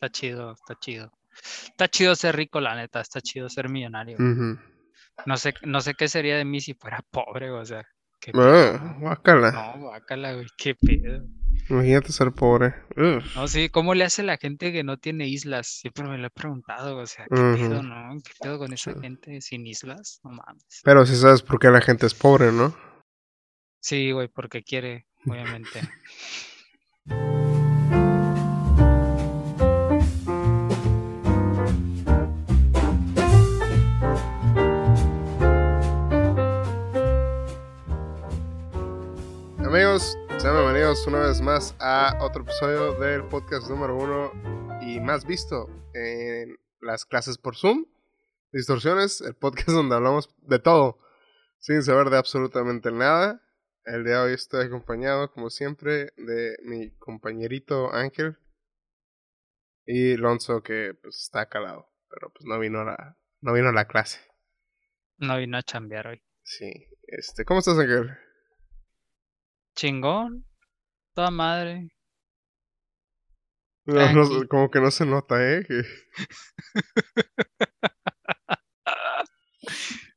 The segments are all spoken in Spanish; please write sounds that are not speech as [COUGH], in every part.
Está chido, está chido. Está chido ser rico, la neta, está chido ser millonario. No sé, no sé qué sería de mí si fuera [LAUGHS] pobre, o sea, qué Ah, guácala. No, guácala, güey, qué pedo. Imagínate ser pobre. Uf. No, sí, ¿cómo le hace la gente que no tiene islas? Siempre me lo he preguntado, o sea, ¿qué pedo, Ujú. no? ¿Qué pedo con esa Sí. gente sin islas? No mames. Pero si sabes por qué la gente es pobre, ¿no? Sí, güey, porque quiere, obviamente. [LAUGHS] sean bienvenidos una vez más a otro episodio del podcast número uno y más visto en las clases por Zoom. Distorsiones, el podcast [LAUGHS] donde hablamos de todo, sin saber de absolutamente nada. El día de hoy estoy acompañado, como siempre, de mi compañerito Ángel y Lonzo, que pues está calado, pero pues no vino a la, no vino a la clase. No vino a chambear hoy. Sí, este, ¿cómo estás, Ángel? Chingón, toda madre. No, no, Tranqui. como que no se nota, ¿eh? [LAUGHS]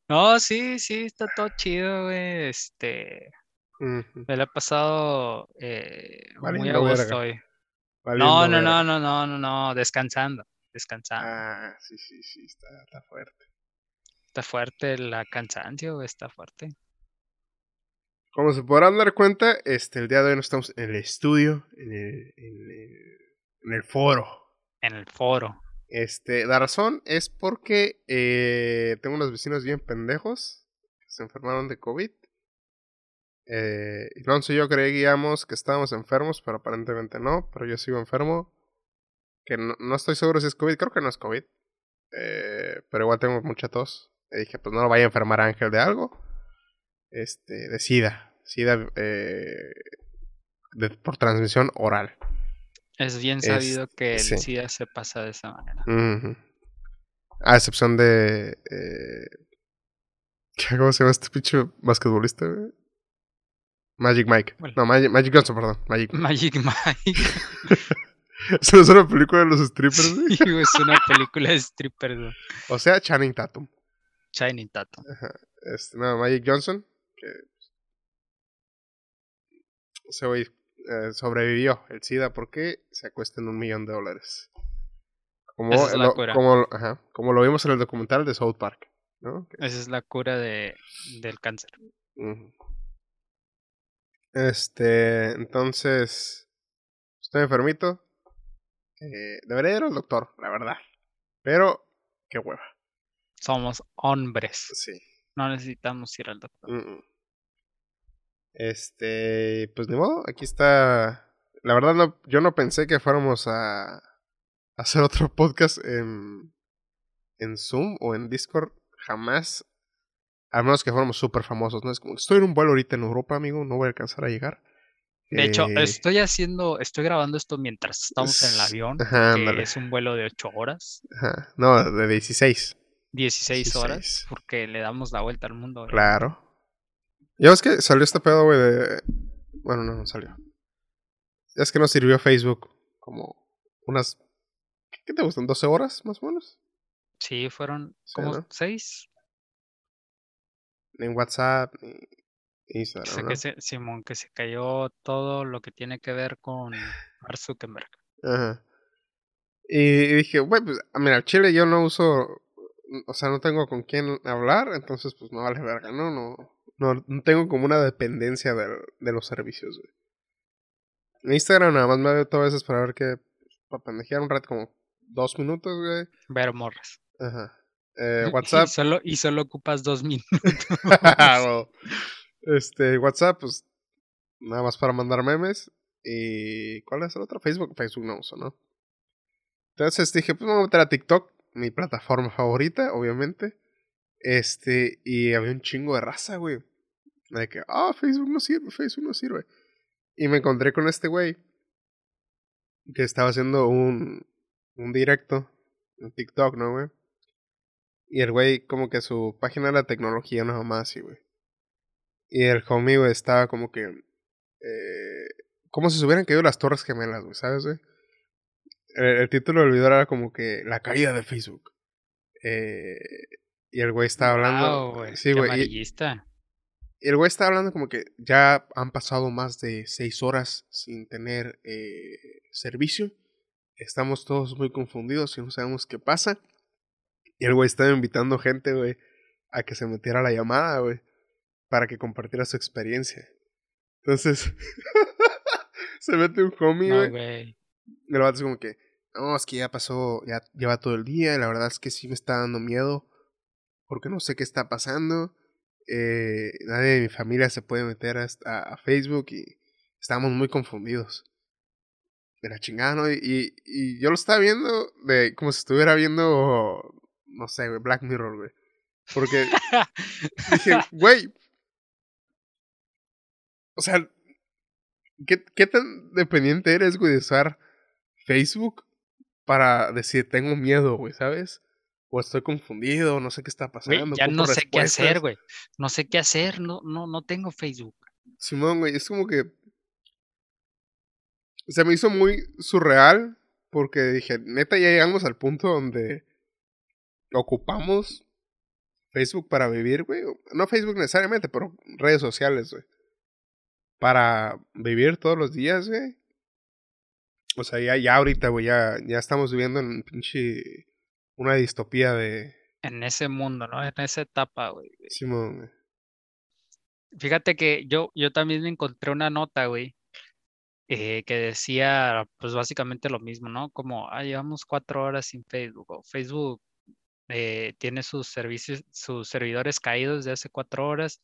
No, sí, sí, está todo chido, güey. Este, me lo he pasado eh, muy a gusto hoy. No, no, no, no, no, no, no, descansando, descansando. Ah, sí, sí, sí, está, está fuerte. Está fuerte la cansancio, güey, está fuerte. Como se podrán dar cuenta, este, el día de hoy no estamos en el estudio, en el, en el, en el foro. En el foro. Este, la razón es porque eh, tengo unos vecinos bien pendejos que se enfermaron de COVID. Eh, Alonso y yo creíamos que estábamos enfermos, pero aparentemente no. Pero yo sigo enfermo. Que no, no estoy seguro si es COVID, creo que no es COVID. Eh, pero igual tengo mucha tos. Y dije, pues no lo vaya a enfermar a Ángel de algo. Este, de SIDA. SIDA eh, de- por transmisión oral. Es bien Es- sabido que el sí. SIDA se pasa de esa manera. A excepción de. Eh, ¿qué- [LAUGHS] ¿Cómo se llama este pinche basquetbolista? güey? Magic Mike. No, Magic, Magic Johnson, perdón. Magic. [LAUGHS] Magic Mike. [LAUGHS] Eso es una película de los strippers, güey. Sí, güey, es una película de strippers, güey. O sea, Channing Tatum. Shining Tatum. Este, no, Magic Johnson. Que. Ese güey eh, sobrevivió el SIDA porque se acuesta en un millón de dólares. Como, Esa es la lo, cura. como, ajá, como lo vimos en el documental de South Park. ¿no? Esa es la cura de, del cáncer. Este, entonces, estoy enfermito. Eh, debería ir al doctor, la verdad. Pero, qué hueva. Somos hombres. Sí. No necesitamos ir al doctor. Este, pues ni modo, aquí está. La verdad, no, yo no pensé que fuéramos a hacer otro podcast en, en Zoom o en Discord. Jamás. A menos que fuéramos súper famosos, ¿no? Es como, estoy en un vuelo ahorita en Europa, amigo, no voy a alcanzar a llegar. De hecho, Eh, estoy haciendo, estoy grabando esto mientras estamos en el avión, ajá, que es un vuelo de 8 horas, Ajá. No, de 16. 16 horas, 16. porque le damos la vuelta al mundo. Claro. Ya ves que salió este pedo, güey, de... Bueno, no, no salió. Es que nos sirvió Facebook como unas... ¿Qué, te gustan? ¿12 horas, más o menos? Sí, fueron Sí, como ¿no? 6. Ni en WhatsApp, ni Instagram, ¿no? que se, Simón, que se cayó todo lo que tiene que ver con Mark Zuckerberg. Ajá. Y, dije, güey, pues, mira, al Chile yo no uso... O sea, no tengo con quién hablar, entonces pues no vale verga, ¿no? No, no, no tengo como una dependencia del- de los servicios, güey. En Instagram nada más me meto a veces para ver que... Para pendejear un rato como dos minutos, güey. Ver morras. Ajá. Eh, [LAUGHS] Y WhatsApp. solo, y solo ocupas dos [LAUGHS] minutos. [LAUGHS] Este, WhatsApp, pues nada más para mandar memes. ¿Y cuál es el otro? Facebook. Facebook no uso, ¿no? Entonces dije, pues me voy a meter a TikTok, mi plataforma favorita, obviamente. Este, y había un chingo de raza, güey. De que, ah, Facebook no sirve, Facebook no sirve. Y me encontré con este güey que estaba haciendo un, un directo en TikTok, ¿no, güey? Y el güey, como que su página era tecnología, una mamá así, güey. Y el homie, güey, estaba como que. Eh, como si se hubieran caído las Torres Gemelas, güey, ¿sabes, güey? el, el título del video era como que la caída de Facebook. Eh, y el güey estaba hablando. Guau, güey, sí, qué güey. y- el güey está hablando como que ya han pasado más de seis horas sin tener eh, servicio. Estamos todos muy confundidos y no sabemos qué pasa. Y el güey estaba invitando gente, güey, a que se metiera a la llamada, güey, para que compartiera su experiencia. Entonces, [LAUGHS] se mete un homie, güey. el vato es como que, no, es que ya pasó, ya lleva todo el día, y la verdad es que sí me está dando miedo, porque no sé qué está pasando. Eh, nadie de mi familia se puede meter a, a Facebook y estamos muy confundidos. De la chingada, ¿no? Y, y, y yo lo estaba viendo de como si estuviera viendo, no sé, Black Mirror, güey. Porque [LAUGHS] dije, güey. O sea, ¿qué, ¿qué tan dependiente eres, güey, de usar Facebook para decir tengo miedo, güey, ¿sabes? O estoy confundido, no sé qué está pasando. ya no sé qué hacer, güey. No sé qué hacer, no, no, no tengo Facebook. Simón, güey, es como que. Se me hizo muy surreal porque dije, neta, ya llegamos al punto donde ocupamos Facebook para vivir, güey. No Facebook necesariamente, pero redes sociales, güey. Para vivir todos los días, güey. O sea, ya, ya ahorita, güey, ya, ya estamos viviendo en un pinche. Una distopía de. En ese mundo, ¿no? En esa etapa, güey. Simón, güey. Fíjate que yo, yo también me encontré una nota, güey, eh, que decía, pues básicamente lo mismo, ¿no? Como, ah, llevamos cuatro horas sin Facebook, o Facebook eh, tiene sus servicios, sus servidores caídos de hace cuatro horas,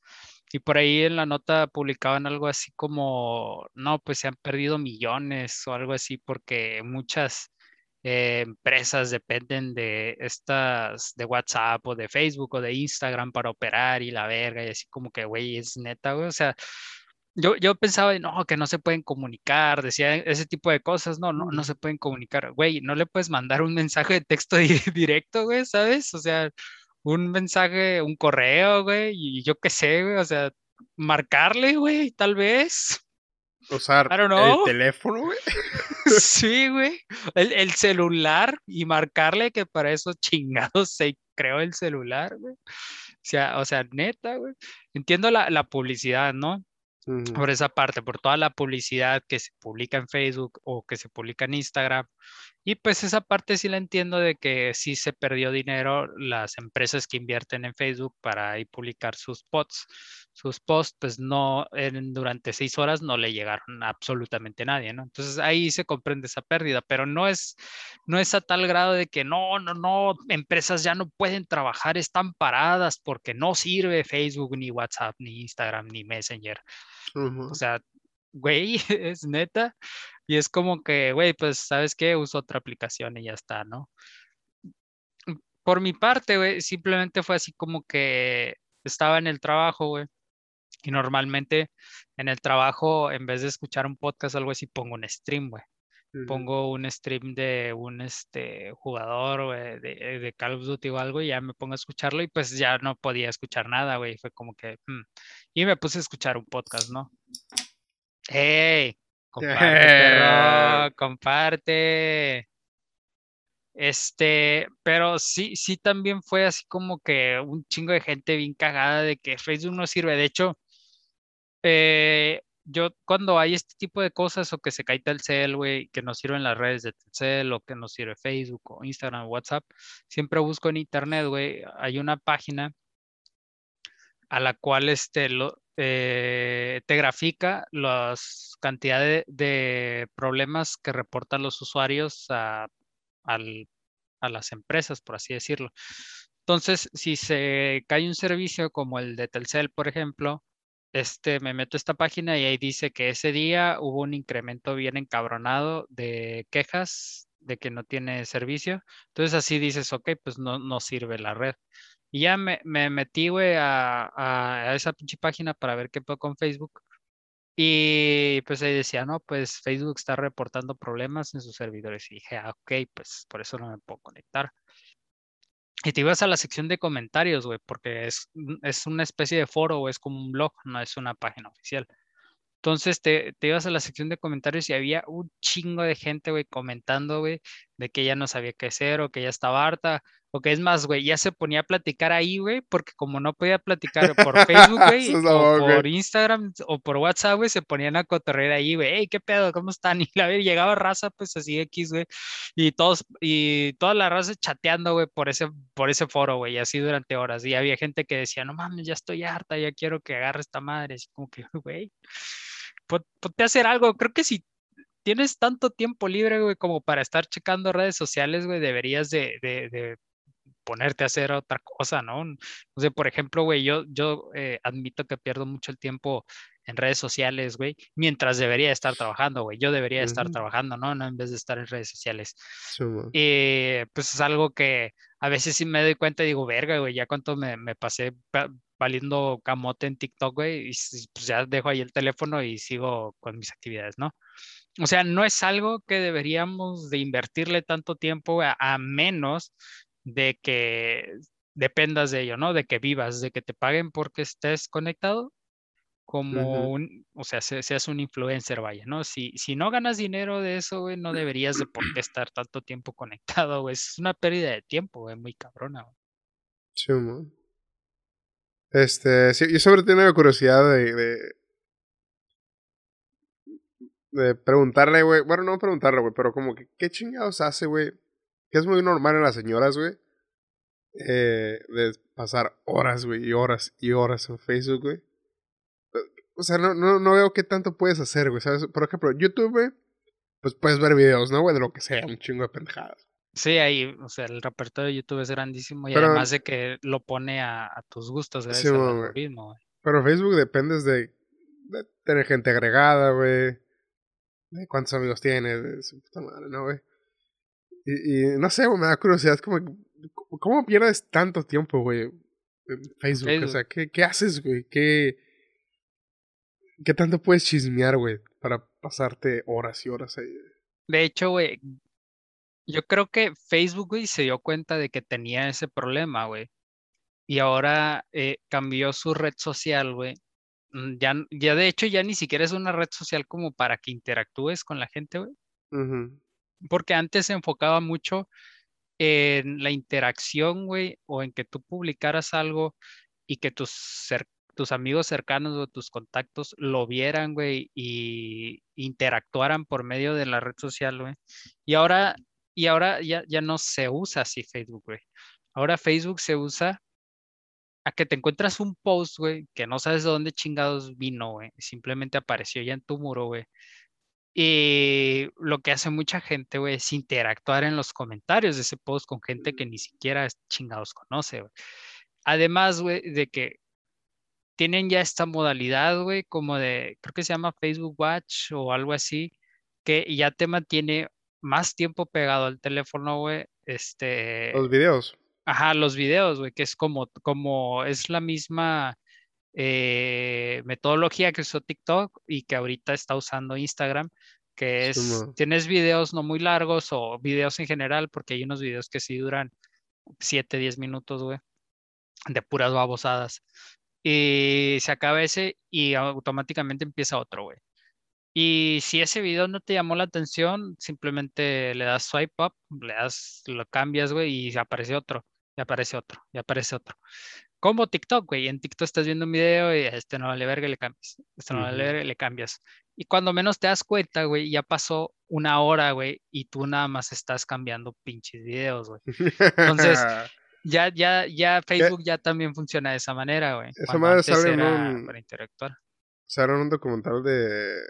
y por ahí en la nota publicaban algo así como, no, pues se han perdido millones o algo así, porque muchas eh, empresas dependen de estas, de WhatsApp o de Facebook o de Instagram para operar y la verga, y así como que, güey, es neta, güey, o sea, yo, yo pensaba, no, que no se pueden comunicar, decía ese tipo de cosas, no, no, no se pueden comunicar, güey, no le puedes mandar un mensaje de texto [LAUGHS] di- directo, güey, ¿sabes? O sea, un mensaje, un correo, güey, y yo qué sé, güey, o sea, marcarle, güey, tal vez. Usar el teléfono, güey. [LAUGHS] Sí, güey. El, el celular y marcarle que para eso chingados se creó el celular, güey. O sea, o sea, neta, güey. Entiendo la, la publicidad, ¿no? Por esa parte, por toda la publicidad que se publica en Facebook o que se publica en Instagram. Y pues esa parte sí la entiendo de que sí se perdió dinero las empresas que invierten en Facebook para ahí publicar sus posts. Sus posts, pues no, en- durante seis horas no le llegaron a absolutamente nadie, ¿no? Entonces ahí se comprende esa pérdida, pero no es, no es a tal grado de que no, no, no, empresas ya no pueden trabajar, están paradas porque no sirve Facebook, ni WhatsApp, ni Instagram, ni Messenger. Ujú. O sea, güey, [LAUGHS] es neta. Y es como que, güey, pues, ¿sabes qué? Uso otra aplicación y ya está, ¿no? Por mi parte, güey, simplemente fue así como que estaba en el trabajo, güey. Y normalmente en el trabajo, en vez de escuchar un podcast o algo así, pongo un stream, güey. Pongo un stream de un este, jugador güey, de, de Call of Duty o algo y ya me pongo a escucharlo y pues ya no podía escuchar nada, güey. Fue como que... hmm. Y me puse a escuchar un podcast, ¿no? ¡Hey! Comparte, [LAUGHS] perro, comparte. Este, pero sí, sí también fue así como que un chingo de gente bien cagada de que Facebook no sirve. De hecho, eh, yo cuando hay este tipo de cosas o que se cae Telcel, güey, que no sirven las redes de Telcel o que no sirve Facebook o Instagram o WhatsApp, siempre busco en internet, güey, hay una página a la cual este, lo, eh, te grafica las cantidades de, problemas que reportan los usuarios a, las empresas, por así decirlo. Entonces, si se cae un servicio como el de Telcel, por ejemplo, este, me meto a esta página y ahí dice que ese día hubo un incremento bien encabronado de quejas de que no tiene servicio. Entonces así dices, ok, pues no sirve la red. Y ya me, me metí, güey, a, a, esa pinche página para ver qué puedo con Facebook. Y pues ahí decía, no, pues Facebook está reportando problemas en sus servidores. Y dije, ah, ok, pues por eso no me puedo conectar. Y te ibas a la sección de comentarios, güey, porque es, un- es una especie de foro o es como un blog, no es una página oficial. Entonces te, te ibas a la sección de comentarios y había un chingo de gente, güey, comentando, güey, de que ella no sabía qué hacer o que ella estaba harta o que es más, güey, ya se ponía a platicar ahí, güey, porque como no podía platicar por Facebook, [LAUGHS] güey, o por Instagram o por WhatsApp, güey, se ponían a cotorrear ahí, güey, hey, qué pedo, ¿cómo están? [LAUGHS] Y la ver, llegaba raza, pues así X, güey, y todos, y toda la raza chateando, güey, por ese, por ese foro, güey, y así durante horas. Y había gente que decía, no mames, ya estoy harta, ya quiero que agarre esta madre, así como que, [LAUGHS] güey, ponte a hacer algo. Creo que si tienes tanto tiempo libre, güey, como para estar checando redes sociales, güey, deberías de, de ponerte a hacer otra cosa, ¿no? O sea, por ejemplo, güey, yo, yo eh, admito que pierdo mucho el tiempo en redes sociales, güey, mientras debería estar trabajando, güey. Yo debería estar trabajando, ¿no? No en vez de estar en redes sociales. y pues es algo que a veces sí me doy cuenta y digo, verga, güey, ya cuánto me, me pasé valiendo camote en TikTok, güey, y pues ya dejo ahí el teléfono y sigo con mis actividades, ¿no? O sea, no es algo que deberíamos de invertirle tanto tiempo a menos de que dependas de ello, ¿no? De que vivas, de que te paguen porque estés conectado, como un, o sea, seas un influencer, vaya, ¿no? Si, si no ganas dinero de eso, güey, no deberías de por qué estar tanto tiempo conectado, güey. Es una pérdida de tiempo, güey, muy cabrona, güey. Sí, man. Este, sí, yo sobre tengo curiosidad de, de, de preguntarle, güey, bueno, no preguntarle, güey, pero como que, ¿qué chingados hace, güey? que es muy normal en las señoras, güey, eh, de pasar horas, güey, y horas y horas en Facebook, güey. O sea, no, no, no veo qué tanto puedes hacer, güey, ¿sabes? Por ejemplo, YouTube, güey, pues puedes ver videos, ¿no, güey? De lo que sea, un chingo de pendejadas. Sí, ahí, o sea, el repertorio de YouTube es grandísimo y además de que lo pone a, tus gustos gracias algoritmo, güey. Pero Facebook dependes de, de tener gente agregada, güey. De cuántos amigos tienes, de su puta madre, ¿no, güey? Y, no sé, me da curiosidad, como, ¿cómo pierdes tanto tiempo, güey? En Facebook, o sea, ¿qué, qué haces, güey? ¿Qué, ¿Qué tanto puedes chismear, güey? Para pasarte horas y horas ahí. De hecho, güey, yo creo que Facebook, güey, se dio cuenta de que tenía ese problema, güey. Y ahora eh, cambió su red social, güey. Mm, ya, ya de hecho ya ni siquiera es una red social como para que interactúes con la gente, güey porque antes se enfocaba mucho en la interacción, güey, o en que tú publicaras algo y que tus, tus amigos cercanos o tus contactos lo vieran, güey, y interactuaran por medio de la red social, güey. Y ahora, y ahora ya, ya no se usa así Facebook, güey. Ahora Facebook se usa a que te encuentras un post, güey, que no sabes de dónde chingados vino, güey. Simplemente apareció ya en tu muro, güey. Y lo que hace mucha gente, güey, es interactuar en los comentarios de ese post con gente que ni siquiera chingados conoce, güey. Además, güey, de que tienen ya esta modalidad, güey, como de, creo que se llama Facebook Watch o algo así, que ya te mantiene más tiempo pegado al teléfono, güey. Este. Los videos. Ajá, los videos, güey, que es como, como, es la misma eh, metodología que usó TikTok y que ahorita está usando Instagram, que es, tienes videos no muy largos o videos en general, porque hay unos videos que sí duran 7, 10 minutos, güey, de puras babosadas. Y se acaba ese y automáticamente empieza otro, güey. Y si ese video no te llamó la atención, simplemente le das swipe up, le das, lo cambias, güey, y aparece otro, y aparece otro, y aparece otro. Como TikTok, güey. En TikTok estás viendo un video y este no vale verga y le cambias. Este no vale verga y le cambias. Y cuando menos te das cuenta, güey, ya pasó una hora, güey, y tú nada más estás cambiando pinches videos, güey. Entonces, [LAUGHS] ya, ya, ya Facebook ya también funciona de esa manera, güey. Esa manera sale un... para interactuar. Sale un documental de,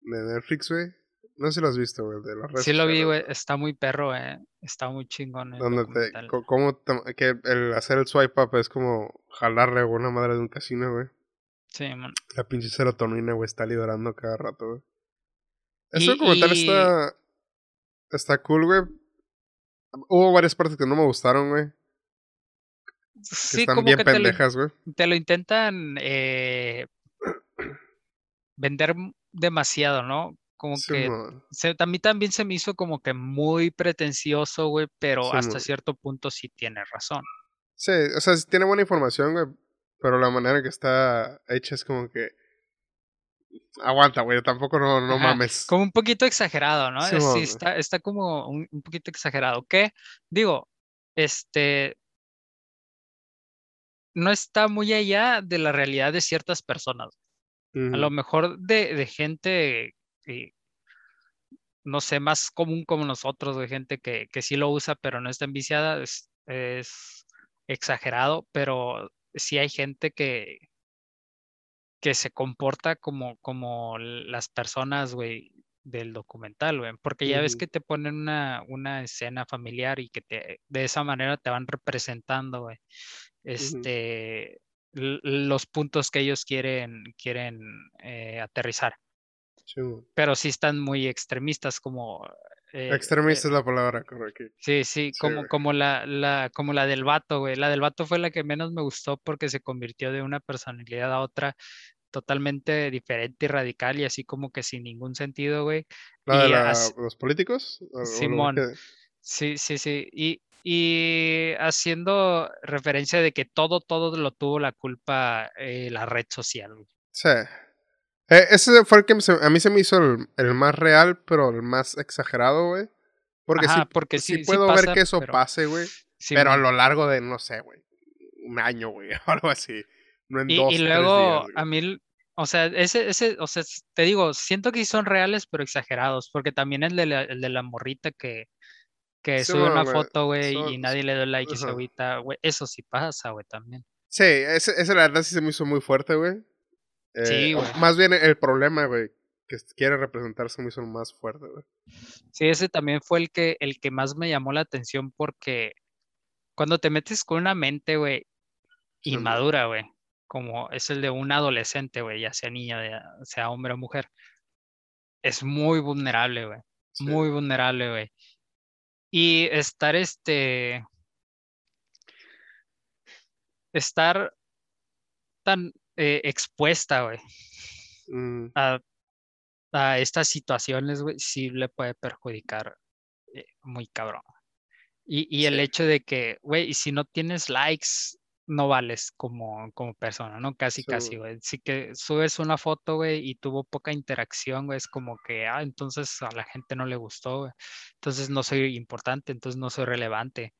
de Netflix, güey, no sé si lo has visto, güey, de las Sí lo vi, güey. Está muy perro, eh. Está muy chingón. Donde te, cómo que el hacer el swipe up es como jalarle a una madre de un casino, güey. Sí, man. La pinche serotonina, güey, está liberando cada rato, güey. Eso como tal está. Está cool, güey. Hubo varias partes que no me gustaron, güey. Sí, están bien pendejas, güey. Te lo intentan eh, vender demasiado, ¿no? Como que a mí también se me hizo como que muy pretencioso, güey, pero hasta cierto punto sí tiene razón. Sí, o sea, tiene buena información, güey, pero la manera que está hecha es como que Aguanta, güey, tampoco no, no mames. Como un poquito exagerado, ¿no? Sí, está, está como un, un, poquito exagerado. ¿Qué? Digo, este, no está muy allá de la realidad de ciertas personas. A lo mejor de, de gente, no sé, más común como nosotros, de gente que, que sí lo usa, pero no está enviciada, es, es exagerado, pero sí hay gente que, que se comporta como, como las personas, güey, del documental, güey, porque ya ves que te ponen una, una escena familiar y que te, de esa manera te van representando, güey, este, los puntos que ellos quieren, quieren eh, aterrizar. Pero sí están muy extremistas, como... Eh, Extremista es eh, la palabra, correcto. Sí, sí, como, como, la, la, como la del vato, güey. La del vato fue la que menos me gustó porque se convirtió de una personalidad a otra totalmente diferente y radical y así como que sin ningún sentido, güey. ¿La de los políticos? Simón. Sí, sí, sí. Y, y haciendo referencia de que todo, todo lo tuvo la culpa eh, la red social. Sí. Eh, ese fue el que a mí se me hizo el, más real, pero el más exagerado, güey. Porque, sí, porque sí, puedo ver que eso pase, güey. pero a lo largo de, no sé, güey, un año, güey, [LAUGHS] algo así y, luego, a mí, o sea, ese, ese, o sea, te digo, siento que sí son reales, pero exagerados, porque también el de la, el de la morrita que, que sube una foto, güey, y nadie le da like y se agüita, güey, eso sí pasa, güey, también. Sí, ese, ese la verdad sí se me hizo muy fuerte, güey. Sí, eh, güey. Más bien el problema, güey, que quiere representar se me hizo más fuerte, güey. Sí, ese también fue el que, el que más me llamó la atención porque cuando te metes con una mente, güey, inmadura, güey, como es el de un adolescente, güey, ya sea niña, sea hombre o mujer, es muy vulnerable, güey. Muy vulnerable, güey. Y estar este. Estar tan eh, expuesta, güey. Mm. A, a, estas situaciones, güey, sí le puede perjudicar eh, muy cabrón. Y, y el hecho de que, güey, si no tienes likes, no vales como, como persona, ¿no? Casi, casi, güey. Si que subes una foto, güey, y tuvo poca interacción, güey, es como que, ah, entonces a la gente no le gustó, güey. Entonces no soy importante, entonces no soy relevante.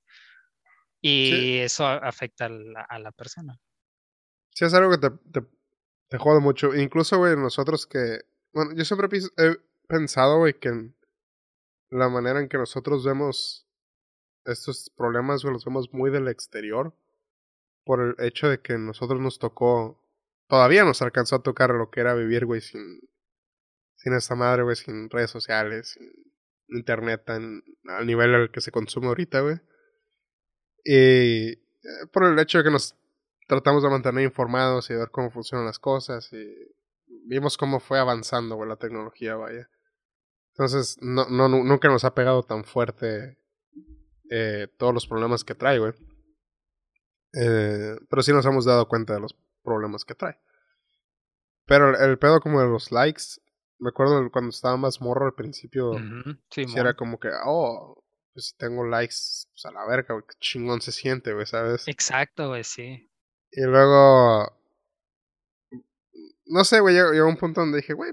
Y eso afecta a la, persona. Sí, es algo que te, te, te jode mucho. Incluso, güey, nosotros que, bueno, yo siempre he pensado, güey, que la manera en que nosotros vemos estos problemas, güey, los vemos muy del exterior por el hecho de que nosotros nos tocó, todavía nos alcanzó a tocar lo que era vivir, güey, sin, sin esta madre, güey, sin redes sociales, sin internet al nivel al que se consume ahorita, güey. Y eh, por el hecho de que nos tratamos de mantener informados y de ver cómo funcionan las cosas y vimos cómo fue avanzando, güey, la tecnología, vaya. Entonces, no, no, nunca nos ha pegado tan fuerte eh, todos los problemas que trae, güey. Eh, pero sí nos hemos dado cuenta de los problemas que trae. Pero el, pedo como de los likes, me acuerdo cuando estaba más morro al principio, sí, era como que, oh, pues si tengo likes, pues a la verga, güey, qué chingón se siente, güey, ¿sabes? Exacto, güey, sí. Y luego, no sé, güey, llegó, un punto donde dije, güey,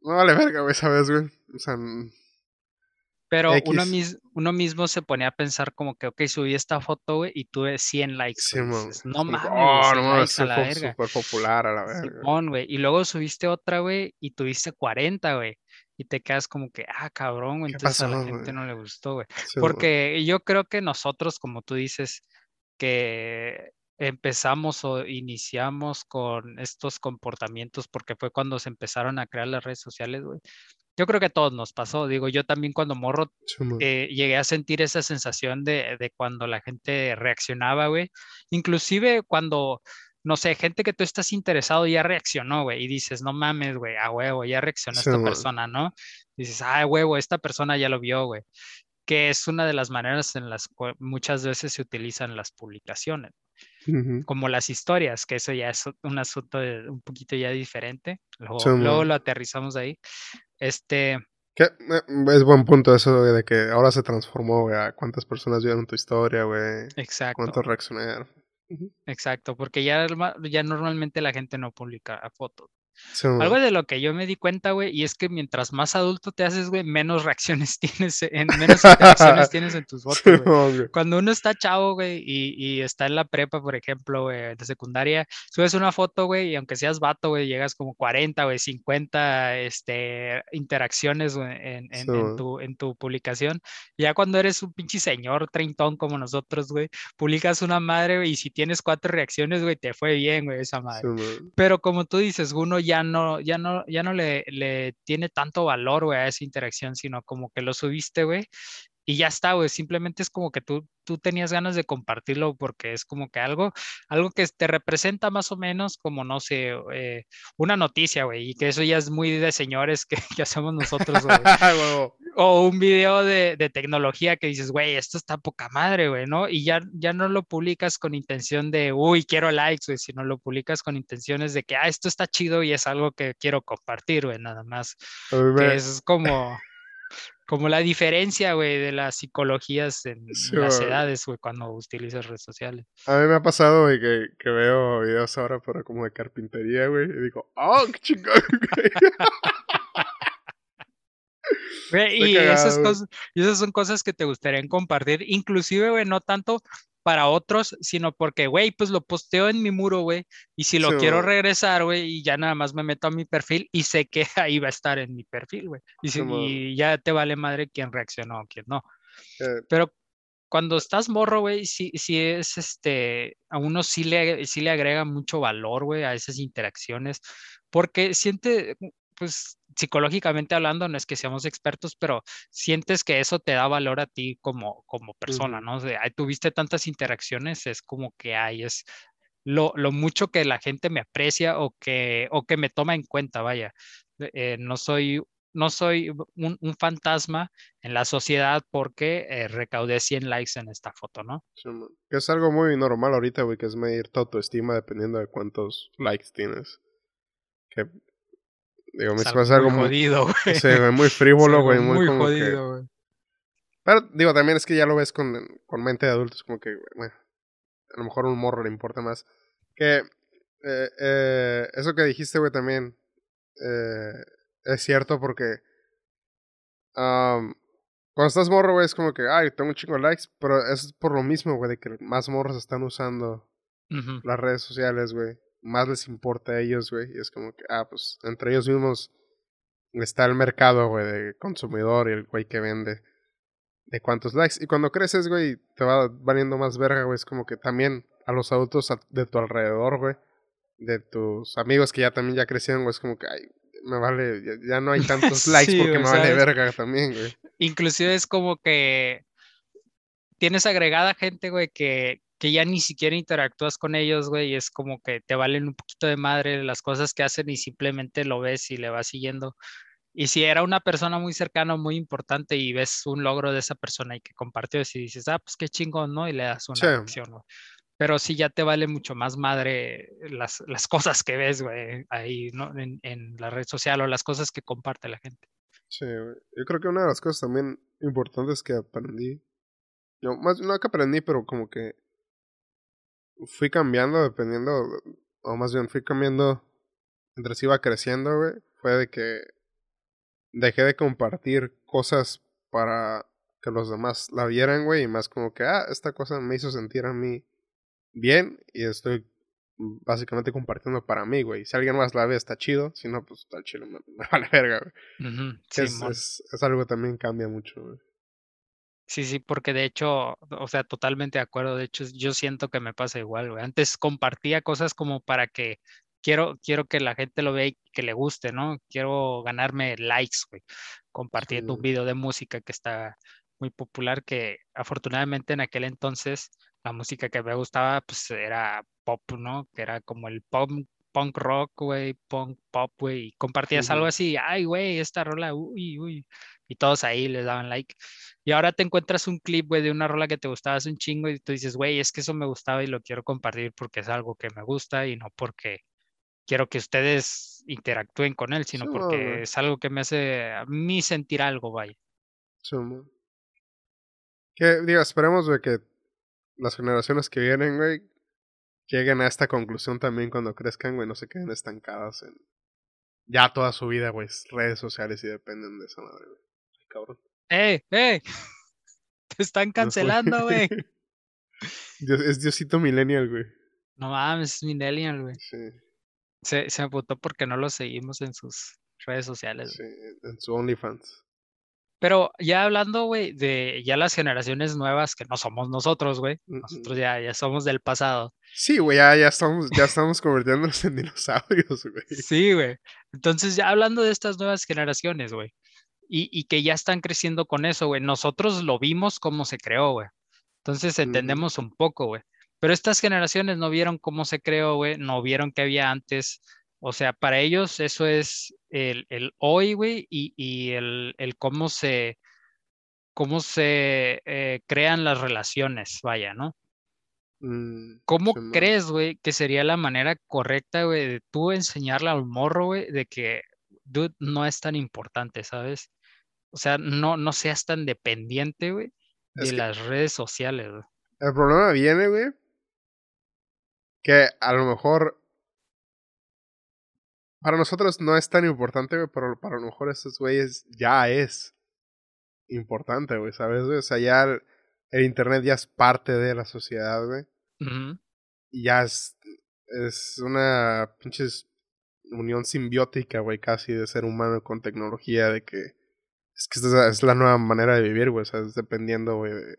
no vale verga, güey, ¿sabes, güey? O sea, pero uno, uno, mismo se ponía a pensar como que, ok, subí esta foto, güey, y tuve 100 likes. no mames, oh, no a la verga. Súper popular a la verga. güey. Y luego subiste otra, güey, y tuviste 40, güey. Y te quedas como que, ah, cabrón, güey, entonces a la gente no le gustó, güey. Porque yo creo que nosotros, como tú dices, que empezamos o iniciamos con estos comportamientos porque fue cuando se empezaron a crear las redes sociales, güey yo creo que a todos nos pasó. Digo, yo también cuando morro eh, llegué a sentir esa sensación de, de cuando la gente reaccionaba, güey. Inclusive cuando, no sé, gente que tú estás interesado ya reaccionó, güey. Y dices, no mames, güey, a huevo, ya reaccionó esta persona, ¿no? dices, ah, huevo, esta persona ya lo vio, güey. Que es una de las maneras en las que muchas veces se utilizan las publicaciones. Como las historias, que eso ya es un asunto un poquito ya diferente. luego lo aterrizamos ahí. Este. ¿Qué? Eh, es buen punto eso de que ahora se transformó, güey. cuántas personas vieron tu historia, güey. Exacto. Cuántos reaccionaron. Exacto, porque ya, ya normalmente la gente no publica fotos. Algo de lo que yo me di cuenta, güey, y es que mientras más adulto te haces, güey, menos [LAUGHS] reacciones tienes, en, menos interacciones [LAUGHS] tienes en tus fotos, güey. Cuando uno está chavo, güey, y, y, está en la prepa, por ejemplo, güey, de secundaria, subes una foto, güey, y aunque seas vato, güey, llegas como 40, güey, 50 este, interacciones en, en, en, tu, en tu publicación. Ya cuando eres un pinche señor treintón como nosotros, güey, publicas una madre, güey, y si tienes cuatro reacciones, güey, te fue bien, güey, esa madre. Pero como tú dices, uno ya no, ya no, ya no le, tiene tanto valor, güey, a esa interacción, sino como que lo subiste, güey, y ya está, güey, simplemente es como que tú, tú tenías ganas de compartirlo porque es como que algo, algo que te representa más o menos como, no sé, eh, una noticia, güey, y que eso ya es muy de señores que, [LAUGHS] que hacemos nosotros, güey. [LAUGHS] o un video de, de, tecnología que dices, güey, esto está poca madre, güey, ¿no? Y ya, ya no lo publicas con intención de, uy, quiero likes, güey, sino lo publicas con intenciones de que, ah, esto está chido y es algo que quiero compartir, güey, nada más. Que es como como la diferencia, güey, de las psicologías en las edades, güey, cuando utilizas redes sociales. A mí me ha pasado, güey, que, que veo videos ahora, pero como de carpintería, güey, y digo, ¡oh, qué chingón! [LAUGHS] y, esas cosas, y esas son cosas que te gustaría compartir, inclusive, güey, no tanto para otros, sino porque, güey, pues lo posteo en mi muro, güey, y si lo quiero regresar, güey, y ya nada más me meto a mi perfil y sé que [LAUGHS] ahí va a estar en mi perfil, güey. Y, ya te vale madre quién reaccionó o quién no. Eh. Pero cuando estás morro, güey, sí, sí es este, a uno sí le, sí le agrega mucho valor, güey, a esas interacciones, porque siente, pues psicológicamente hablando, no es que seamos expertos, pero sientes que eso te da valor a ti como, como persona, ¿no? O sea, tuviste tantas interacciones, es como que hay, es lo, lo, mucho que la gente me aprecia o que, o que me toma en cuenta, vaya. Eh, no soy no soy un, un, fantasma en la sociedad porque eh, recaudé 100 likes en esta foto, ¿no? que es algo muy normal ahorita, güey, que es medir tu autoestima dependiendo de cuántos likes tienes. Que Digo, me es algo muy jodido, güey. Sí, muy frívolo, güey. Muy, jodido, güey. Pero, digo, también es que ya lo ves con, con mente de adultos, como que, bueno, a lo mejor un morro le importa más. Que eh, eh, eso que dijiste, güey, también eh, es cierto porque um, cuando estás morro, güey, es como que, ay, tengo un chingo de likes, pero es por lo mismo, güey, de que más morros están usando las redes sociales, güey más les importa a ellos, güey. Y es como que, ah, pues entre ellos mismos está el mercado, güey, de consumidor y el güey que vende. De cuántos likes. Y cuando creces, güey, te va valiendo más verga, güey. Es como que también a los adultos de tu alrededor, güey. De tus amigos que ya también ya crecieron, güey. Es como que, ay, me vale, ya, no hay [LAUGHS] tantos likes porque me vale verga también, güey. Inclusive es como que tienes agregada gente, güey, que, que ya ni siquiera interactúas con ellos, güey, y es como que te valen un poquito de madre las cosas que hacen y simplemente lo ves y le vas siguiendo. Y si era una persona muy cercana, muy importante y ves un logro de esa persona y que compartió y dices, ah, pues qué chingón, ¿no? Y le das una reacción, ¿no? Pero sí ya te vale mucho más madre las, las cosas que ves, güey, ahí, ¿no? En, en, la red social o las cosas que comparte la gente. Sí, güey. Yo creo que una de las cosas también importantes que aprendí, no, más, no que aprendí, pero como que fui cambiando dependiendo, o más bien fui cambiando mientras iba creciendo, güey. Fue de que dejé de compartir cosas para que los demás la vieran, güey, y más como que, ah, esta cosa me hizo sentir a mí bien y estoy básicamente compartiendo para mí, güey. Si alguien más la ve, está chido. Si no, pues está chido, me, [LAUGHS] vale verga, güey. es, es, es, algo que también cambia mucho, güey. Sí, sí, porque de hecho, o sea, totalmente de acuerdo. De hecho, yo siento que me pasa igual, güey. Antes compartía cosas como para que quiero, quiero que la gente lo vea y que le guste, ¿no? Quiero ganarme likes, güey. Compartiendo un video de música que está muy popular, que afortunadamente en aquel entonces la música que me gustaba, pues era pop, ¿no? Que era como el pop punk rock, güey, punk pop, güey, y compartías algo así, ay, güey, esta rola, uy, uy, y todos ahí les daban like. Y ahora te encuentras un clip, güey, de una rola que te gustaba hace un chingo y tú dices, güey, es que eso me gustaba y lo quiero compartir porque es algo que me gusta y no porque quiero que ustedes interactúen con él, sino porque es algo que me hace a mí sentir algo, vaya. Sí, que, digo, esperemos, güey, que las generaciones que vienen, güey, lleguen a esta conclusión también cuando crezcan, güey, no se queden estancadas en, ya toda su vida, güey, redes sociales y dependen de esa madre, güey. Cabrón. ¡Eh, eh! [LAUGHS] Te están cancelando, güey. [LAUGHS] es Diosito Millennial, güey. No mames, es Millennial, güey. Sí. Se, se votó porque no lo seguimos en sus redes sociales. Sí, en su OnlyFans. Pero ya hablando, güey, de ya las generaciones nuevas, que no somos nosotros, güey. Nosotros ya, ya somos del pasado. Sí, güey, ya, ya, estamos, ya estamos convirtiéndonos en dinosaurios, güey. Sí, güey. Entonces, ya hablando de estas nuevas generaciones, güey, y, y, que ya están creciendo con eso, güey, nosotros lo vimos cómo se creó, güey. Entonces entendemos un poco, güey. Pero estas generaciones no vieron cómo se creó, güey, no vieron qué había antes. O sea, para ellos eso es el, el hoy, güey, y, y el, el, cómo se, cómo se eh, crean las relaciones, vaya, ¿no? Mm, ¿Cómo sí, crees, güey, que sería la manera correcta, güey, de tú enseñarle al morro, güey, de que, dude, no es tan importante, ¿sabes? O sea, no, no seas tan dependiente, güey, de Es que- las redes sociales, güey. El problema viene, güey, que a lo mejor para nosotros no es tan importante, güey, pero para lo mejor estos güeyes ya es importante, güey, ¿sabes, güey? O sea, ya el, el internet ya es parte de la sociedad, güey. Y ya es, es una pinche unión simbiótica, güey, casi de ser humano con tecnología, de que es que esta es la nueva manera de vivir, güey, o sea, es dependiendo, güey, de-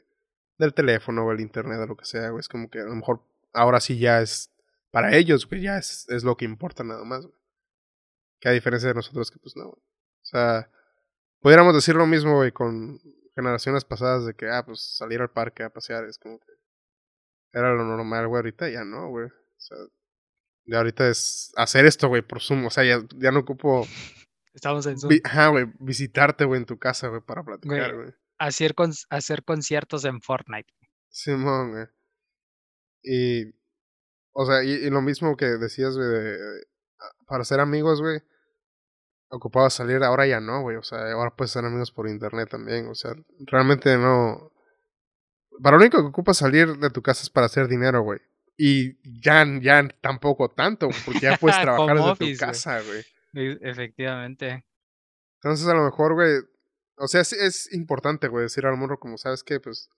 del teléfono o el internet o lo que sea, güey, es como que a lo mejor ahora sí ya es, para ellos, güey, ya es, es lo que importa nada más, güey. Que a diferencia de nosotros que pues no, güey. O sea, pudiéramos decir lo mismo, güey, con generaciones pasadas de que, ah, pues salir al parque a pasear es como que era lo normal, güey, ahorita ya no, güey. O sea, ya ahorita es hacer esto, güey, por Zoom, o sea, ya, ya no ocupo, Estamos en Zoom. ajá, güey, visitarte, güey, en tu casa, güey, para platicar, Güey. Hacer, con, hacer conciertos en Fortnite. Simón, güey. Y, o sea, y, y lo mismo que decías, güey, de, de- para ser amigos, güey, ocupaba salir, ahora ya no, güey, o sea, ahora puedes ser amigos por internet también, o sea, realmente no... Para lo único que ocupas salir de tu casa es para hacer dinero, güey. Y ya, ya tampoco tanto, porque ya puedes [LAUGHS] trabajar desde office, tu casa, güey. Efectivamente. Entonces, a lo mejor, güey, o sea, es importante, güey, decir al morro como, ¿sabes qué? Pues,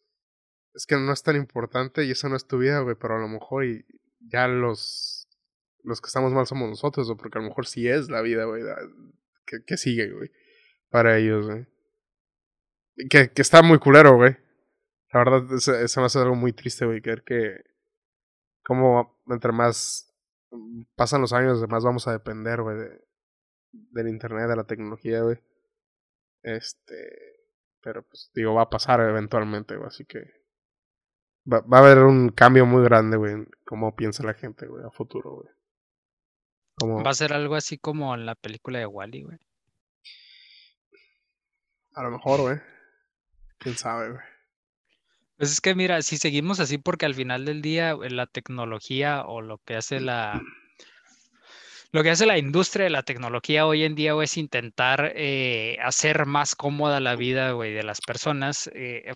es que no es tan importante y eso no es tu vida, güey, pero a lo mejor y ya los, los que estamos mal somos nosotros, o porque a lo mejor sí es la vida, güey, que, que sigue, güey, para ellos, güey. Que, que está muy culero, güey. La verdad, eso, eso me hace algo muy triste, güey, ver que como entre más mm, pasan los años, más vamos a depender, güey, de, del internet, de la tecnología, güey. Este, pero pues digo, va a pasar eventualmente, güey, así que va, va a haber un cambio muy grande, güey, en cómo piensa la gente, güey, a futuro, güey. Como, Va a ser algo así como en la película de Wally, güey. a lo mejor, güey. Quién sabe, güey. Pues es que mira, si seguimos así, porque al final del día eh, la tecnología o lo que hace la lo que hace la industria de la tecnología hoy en día güey, es intentar eh, hacer más cómoda la vida güey, de las personas, eh,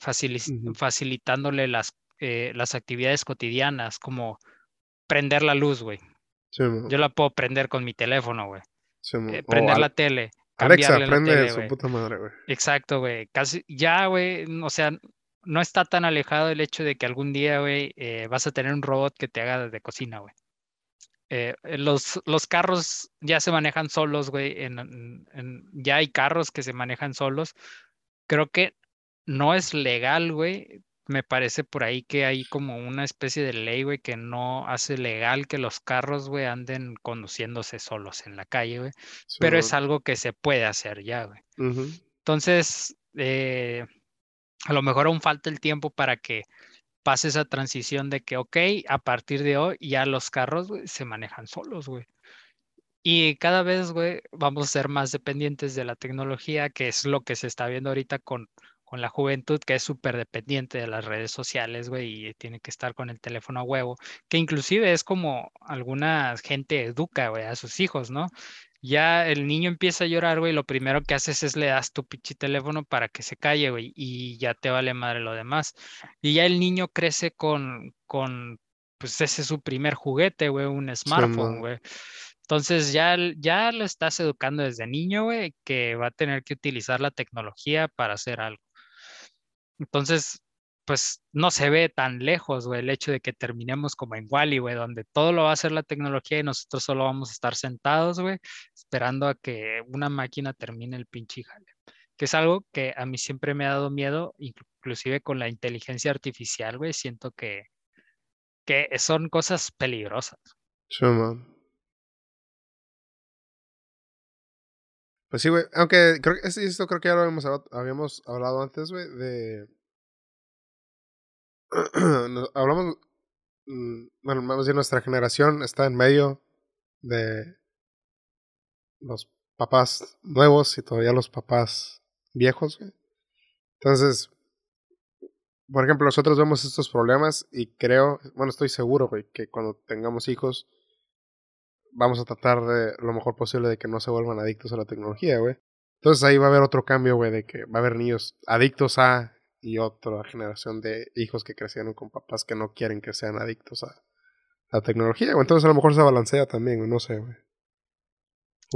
facilitándole las, eh, las actividades cotidianas, como prender la luz, güey. Sí, Yo la puedo prender con mi teléfono, güey. sí, Eh, prender la tele. Alexa, prende tele, su puta madre, güey. Exacto, güey. Casi, ya, güey, o sea, no está tan alejado el hecho de que algún día, güey, eh, vas a tener un robot que te haga de cocina, güey. Eh, eh, los, los carros ya se manejan solos, güey. En, ya hay carros que se manejan solos. Creo que no es legal, güey. Me parece por ahí que hay como una especie de ley, güey, que no hace legal que los carros, güey, anden conduciéndose solos en la calle, güey. Sí, Pero es algo que se puede hacer ya, güey. Entonces, eh, a lo mejor aún falta el tiempo para que pase esa transición de que, ok, a partir de hoy ya los carros se manejan solos, güey. Y cada vez, güey, vamos a ser más dependientes de la tecnología, que es lo que se está viendo ahorita con, con la juventud, que es súper dependiente de las redes sociales, güey, y tiene que estar con el teléfono a huevo, que inclusive es como alguna gente educa, güey, a sus hijos, ¿no? Ya el niño empieza a llorar, güey, lo primero que haces es le das tu pinche teléfono para que se calle, güey, y ya te vale madre lo demás. Y ya el niño crece con, con, pues ese es su primer juguete, güey, un smartphone, güey. Entonces ya, ya lo estás educando desde niño, güey, que va a tener que utilizar la tecnología para hacer algo. Entonces, pues no se ve tan lejos, güey, el hecho de que terminemos como en Wally, güey, donde todo lo va a hacer la tecnología y nosotros solo vamos a estar sentados, güey, esperando a que una máquina termine el pinche jale. Que es algo que a mí siempre me ha dado miedo, inclusive con la inteligencia artificial, güey, siento que, que son cosas peligrosas. Man. Pues sí, güey. Aunque creo esto creo que ya lo habíamos, habíamos hablado antes, güey, de [CLEARS THROAT] hablamos, mm, bueno, más bien nuestra generación está en medio de los papás nuevos y todavía los papás viejos. Entonces, por ejemplo, nosotros vemos estos problemas y creo, bueno, estoy seguro, que cuando tengamos hijos vamos a tratar de lo mejor posible de que no se vuelvan adictos a la tecnología, güey. Entonces ahí va a haber otro cambio, güey, de que va a haber niños adictos a y otra generación de hijos que crecieron con papás que no quieren que sean adictos a la tecnología. O entonces a lo mejor se balancea también, no sé, güey.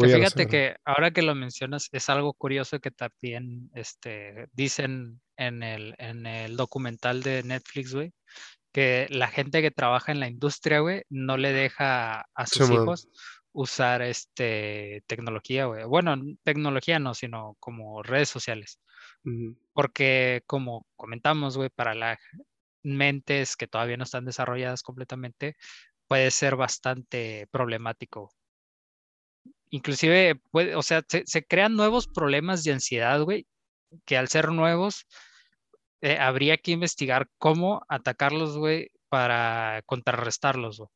Fíjate que ahora que lo mencionas, es algo curioso que también este, dicen en el, en el documental de Netflix, güey, que la gente que trabaja en la industria, güey, no le deja a sus hijos usar este tecnología, güey. Bueno, tecnología no, sino como redes sociales. Porque como comentamos, güey, para las mentes que todavía no están desarrolladas completamente, puede ser bastante problemático. Inclusive, puede, o sea, se, crean nuevos problemas de ansiedad, güey, que al ser nuevos, eh, habría que investigar cómo atacarlos, güey, para contrarrestarlos, güey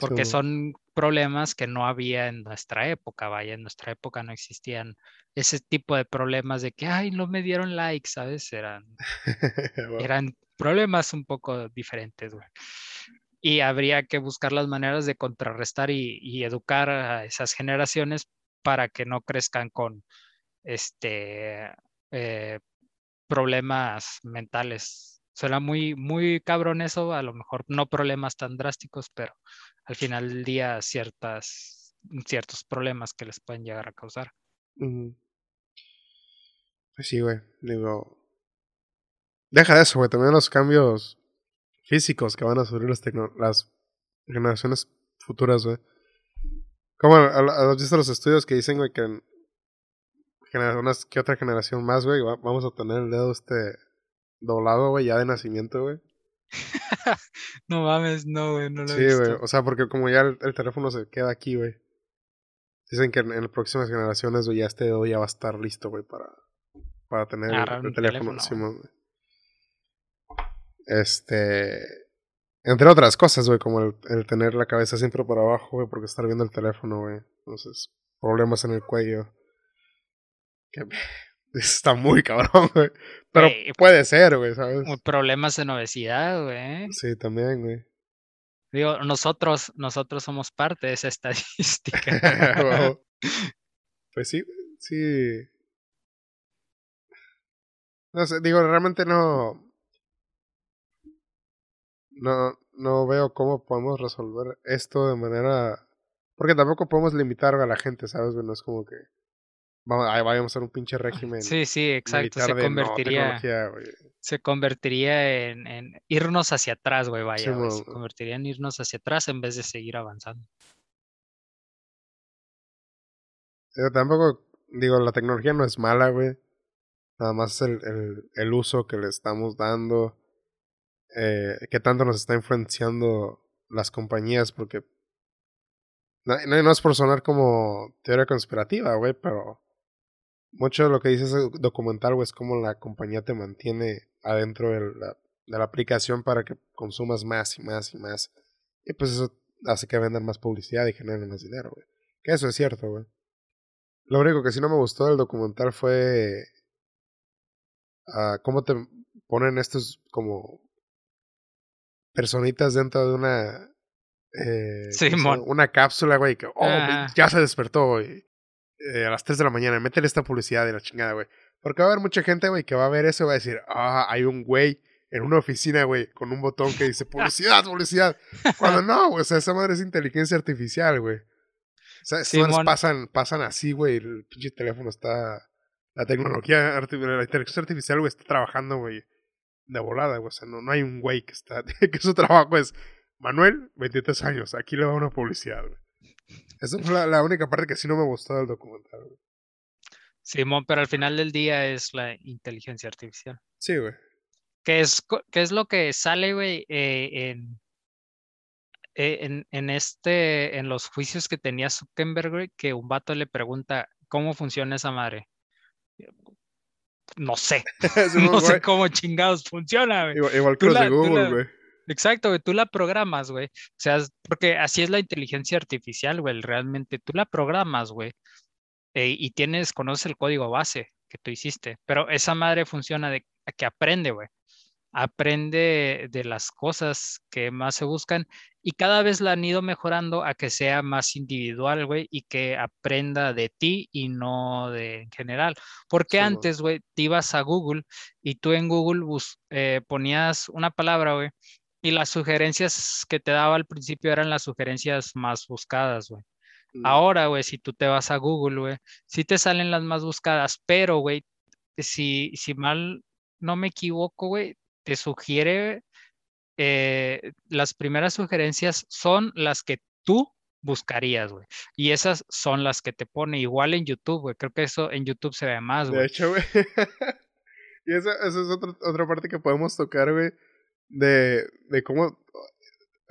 porque son problemas que no había en nuestra época, vaya, en nuestra época no existían ese tipo de problemas de que, ay, no me dieron like, ¿sabes? Eran, [LAUGHS] eran problemas un poco diferentes, güey. Y habría que buscar las maneras de contrarrestar y, educar a esas generaciones para que no crezcan con este eh, problemas mentales. Suena muy, muy cabrón eso, a lo mejor no problemas tan drásticos, pero al final del día ciertas, ciertos problemas que les pueden llegar a causar. Pues sí, güey. Digo. Deja de eso, güey. También los cambios físicos que van a sufrir las, las generaciones futuras, güey. Como has visto los estudios que dicen, güey, que que otra generación más, güey, vamos a tener el dedo este doblado, güey, ya de nacimiento, güey. [LAUGHS] no mames, no, güey, no lo Sí, güey, o sea, porque como ya el, teléfono se queda aquí, güey. Dicen que en, las próximas generaciones, güey, ya este dedo ya va a estar listo, güey, para, para tener el, teléfono, encima, güey. Este. Entre otras cosas, güey, como el, tener la cabeza siempre por abajo, güey, porque estar viendo el teléfono, güey. Entonces, problemas en el cuello. Que Está muy cabrón, güey. Pero puede ser, güey, ¿sabes? Problemas en obesidad, güey. Sí, también, güey. Digo, nosotros, nosotros somos parte de esa estadística. [LAUGHS] Pues sí, sí. No sé, digo, realmente no. No, no veo cómo podemos resolver esto de manera. Porque tampoco podemos limitar a la gente, ¿sabes? No es como que Vamos, ahí vamos a hacer un pinche régimen. Sí, sí, exacto. Se convertiría, se convertiría en, irnos hacia atrás, güey, vaya. se convertiría en irnos hacia atrás en vez de seguir avanzando. Pero tampoco, digo, la tecnología no es mala, güey. Nada más el, el, el uso que le estamos dando. Eh, que tanto nos está influenciando las compañías, porque no, no, es por sonar como teoría conspirativa, güey, pero mucho de lo que dice ese documental, güey, es como la compañía te mantiene adentro de la, de la aplicación para que consumas más y más y más. Y pues eso hace que vendan más publicidad y generen más dinero, güey. Que eso es cierto, güey. Lo único que sí no me gustó del documental fue uh, cómo te ponen estos como personitas dentro de una eh, una cápsula, güey, que oh, ya se despertó, güey. Eh, a las 3 de la mañana, métele esta publicidad de la chingada, güey. Porque va a haber mucha gente, güey, que va a ver eso y va a decir, ah, hay un güey en una oficina, güey, con un botón que dice publicidad, publicidad. Cuando no, güey, o sea, esa madre es inteligencia artificial, güey. O pasan, pasan así, güey. El pinche teléfono está. La tecnología, la inteligencia artificial, güey, está trabajando, güey, de volada, güey. O sea, no, no hay un güey que está. [LAUGHS] que su trabajo es. Manuel, 23 años, aquí le va una publicidad, güey. Esa fue la, única parte que sí no me gustó del documental, güey. Simón, pero al final del día es la inteligencia artificial. Sí, güey. ¿Qué es, es lo que sale, güey, eh, en, eh, en, en, este, en los juicios que tenía Zuckerberg, güey, que un vato le pregunta, ¿cómo funciona esa madre? No sé. [LAUGHS] [LAUGHS] no sé cómo chingados funciona, güey. Igual, que los de Google, güey. Exacto, güey, tú la programas, güey. O sea, porque así es la inteligencia artificial, güey, realmente tú la programas, güey. Eh, y tienes, conoces el código base que tú hiciste, pero esa madre funciona de que aprende, güey aprende de las cosas que más se buscan y cada vez la han ido mejorando a que sea más individual, güey, y que aprenda de ti y no de en general. Porque antes, güey, te ibas a Google y tú en Google eh, ponías una palabra, güey, y las sugerencias que te daba al principio eran las sugerencias más buscadas, güey. Mm. Ahora, güey, si tú te vas a Google, güey, sí te salen las más buscadas, pero, güey, si, si mal no me equivoco, güey, te sugiere, eh, las primeras sugerencias son las que tú buscarías, güey. Y esas son las que te pone igual en YouTube, güey. Creo que eso en YouTube se ve más, güey. De hecho, güey. [LAUGHS] y esa, es otra parte que podemos tocar, güey. De, de cómo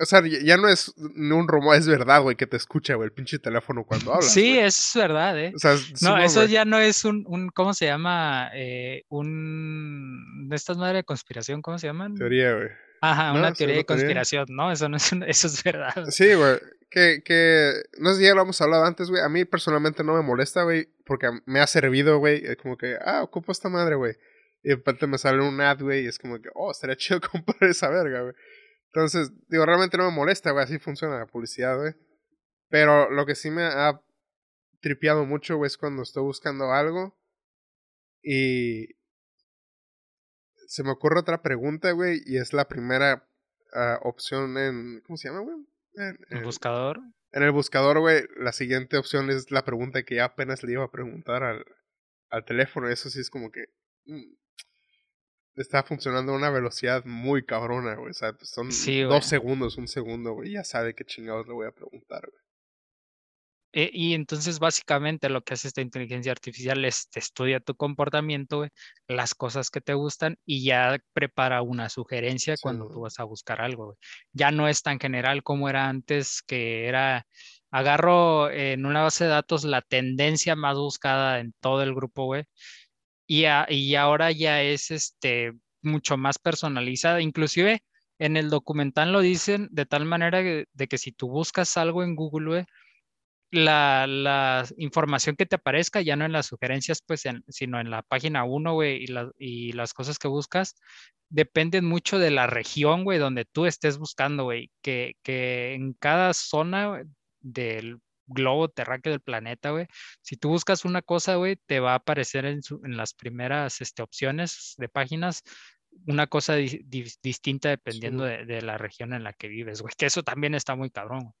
o sea, ya no es un rumor, es verdad, güey, que te escucha, güey, el pinche teléfono cuando hablas. Sí, es verdad, ¿eh? O sea, no, eso ya no es un, un ¿cómo se llama? Eh, un... de estas madres de conspiración, ¿cómo se llaman? Teoría, güey. Ajá, una teoría de conspiración, ¿no? Eso no es, [LAUGHS] eso es verdad. Sí, güey. Que, que, no sé si ya lo hemos hablado antes, güey. A mí personalmente no me molesta, güey, porque me ha servido, güey. Es como que, ah, ocupo esta madre, güey. Y de repente me sale un ad, güey, y es como que, oh, estaría chido [LAUGHS] comprar esa verga, güey. Entonces, digo, realmente no me molesta, güey, así funciona la publicidad, güey. Pero lo que sí me ha tripeado mucho, güey, es cuando estoy buscando algo y se me ocurre otra pregunta, güey, y es la primera uh, opción en, ¿cómo se llama, güey? En, ¿El buscador? En el buscador, güey, la siguiente opción es la pregunta que ya apenas le iba a preguntar al, al teléfono. Eso sí es como que... Mm, está funcionando a una velocidad muy cabrona, güey. O sea, pues, son dos segundos, un segundo, güey. Ya sabe qué chingados le voy a preguntar, güey. Eh, y entonces básicamente lo que hace esta inteligencia artificial es te estudia tu comportamiento, güey, las cosas que te gustan y ya prepara una sugerencia cuando tú vas a buscar algo. Güey. Ya no es tan general como era antes, que era agarro en una base de datos la tendencia más buscada en todo el grupo, güey, y, ahora ya es este, mucho más personalizada. Inclusive en el documental lo dicen de tal manera de que si tú buscas algo en Google, la, información que te aparezca, ya no en las sugerencias, pues, sino en la página 1, güey, y, las cosas que buscas, dependen mucho de la región, donde tú estés buscando, güey, que, que en cada zona del globo terráqueo del planeta, güey. Si tú buscas una cosa, güey, te va a aparecer en, las primeras este, opciones de páginas una cosa distinta dependiendo de, la región en la que vives, güey. Que eso también está muy cabrón.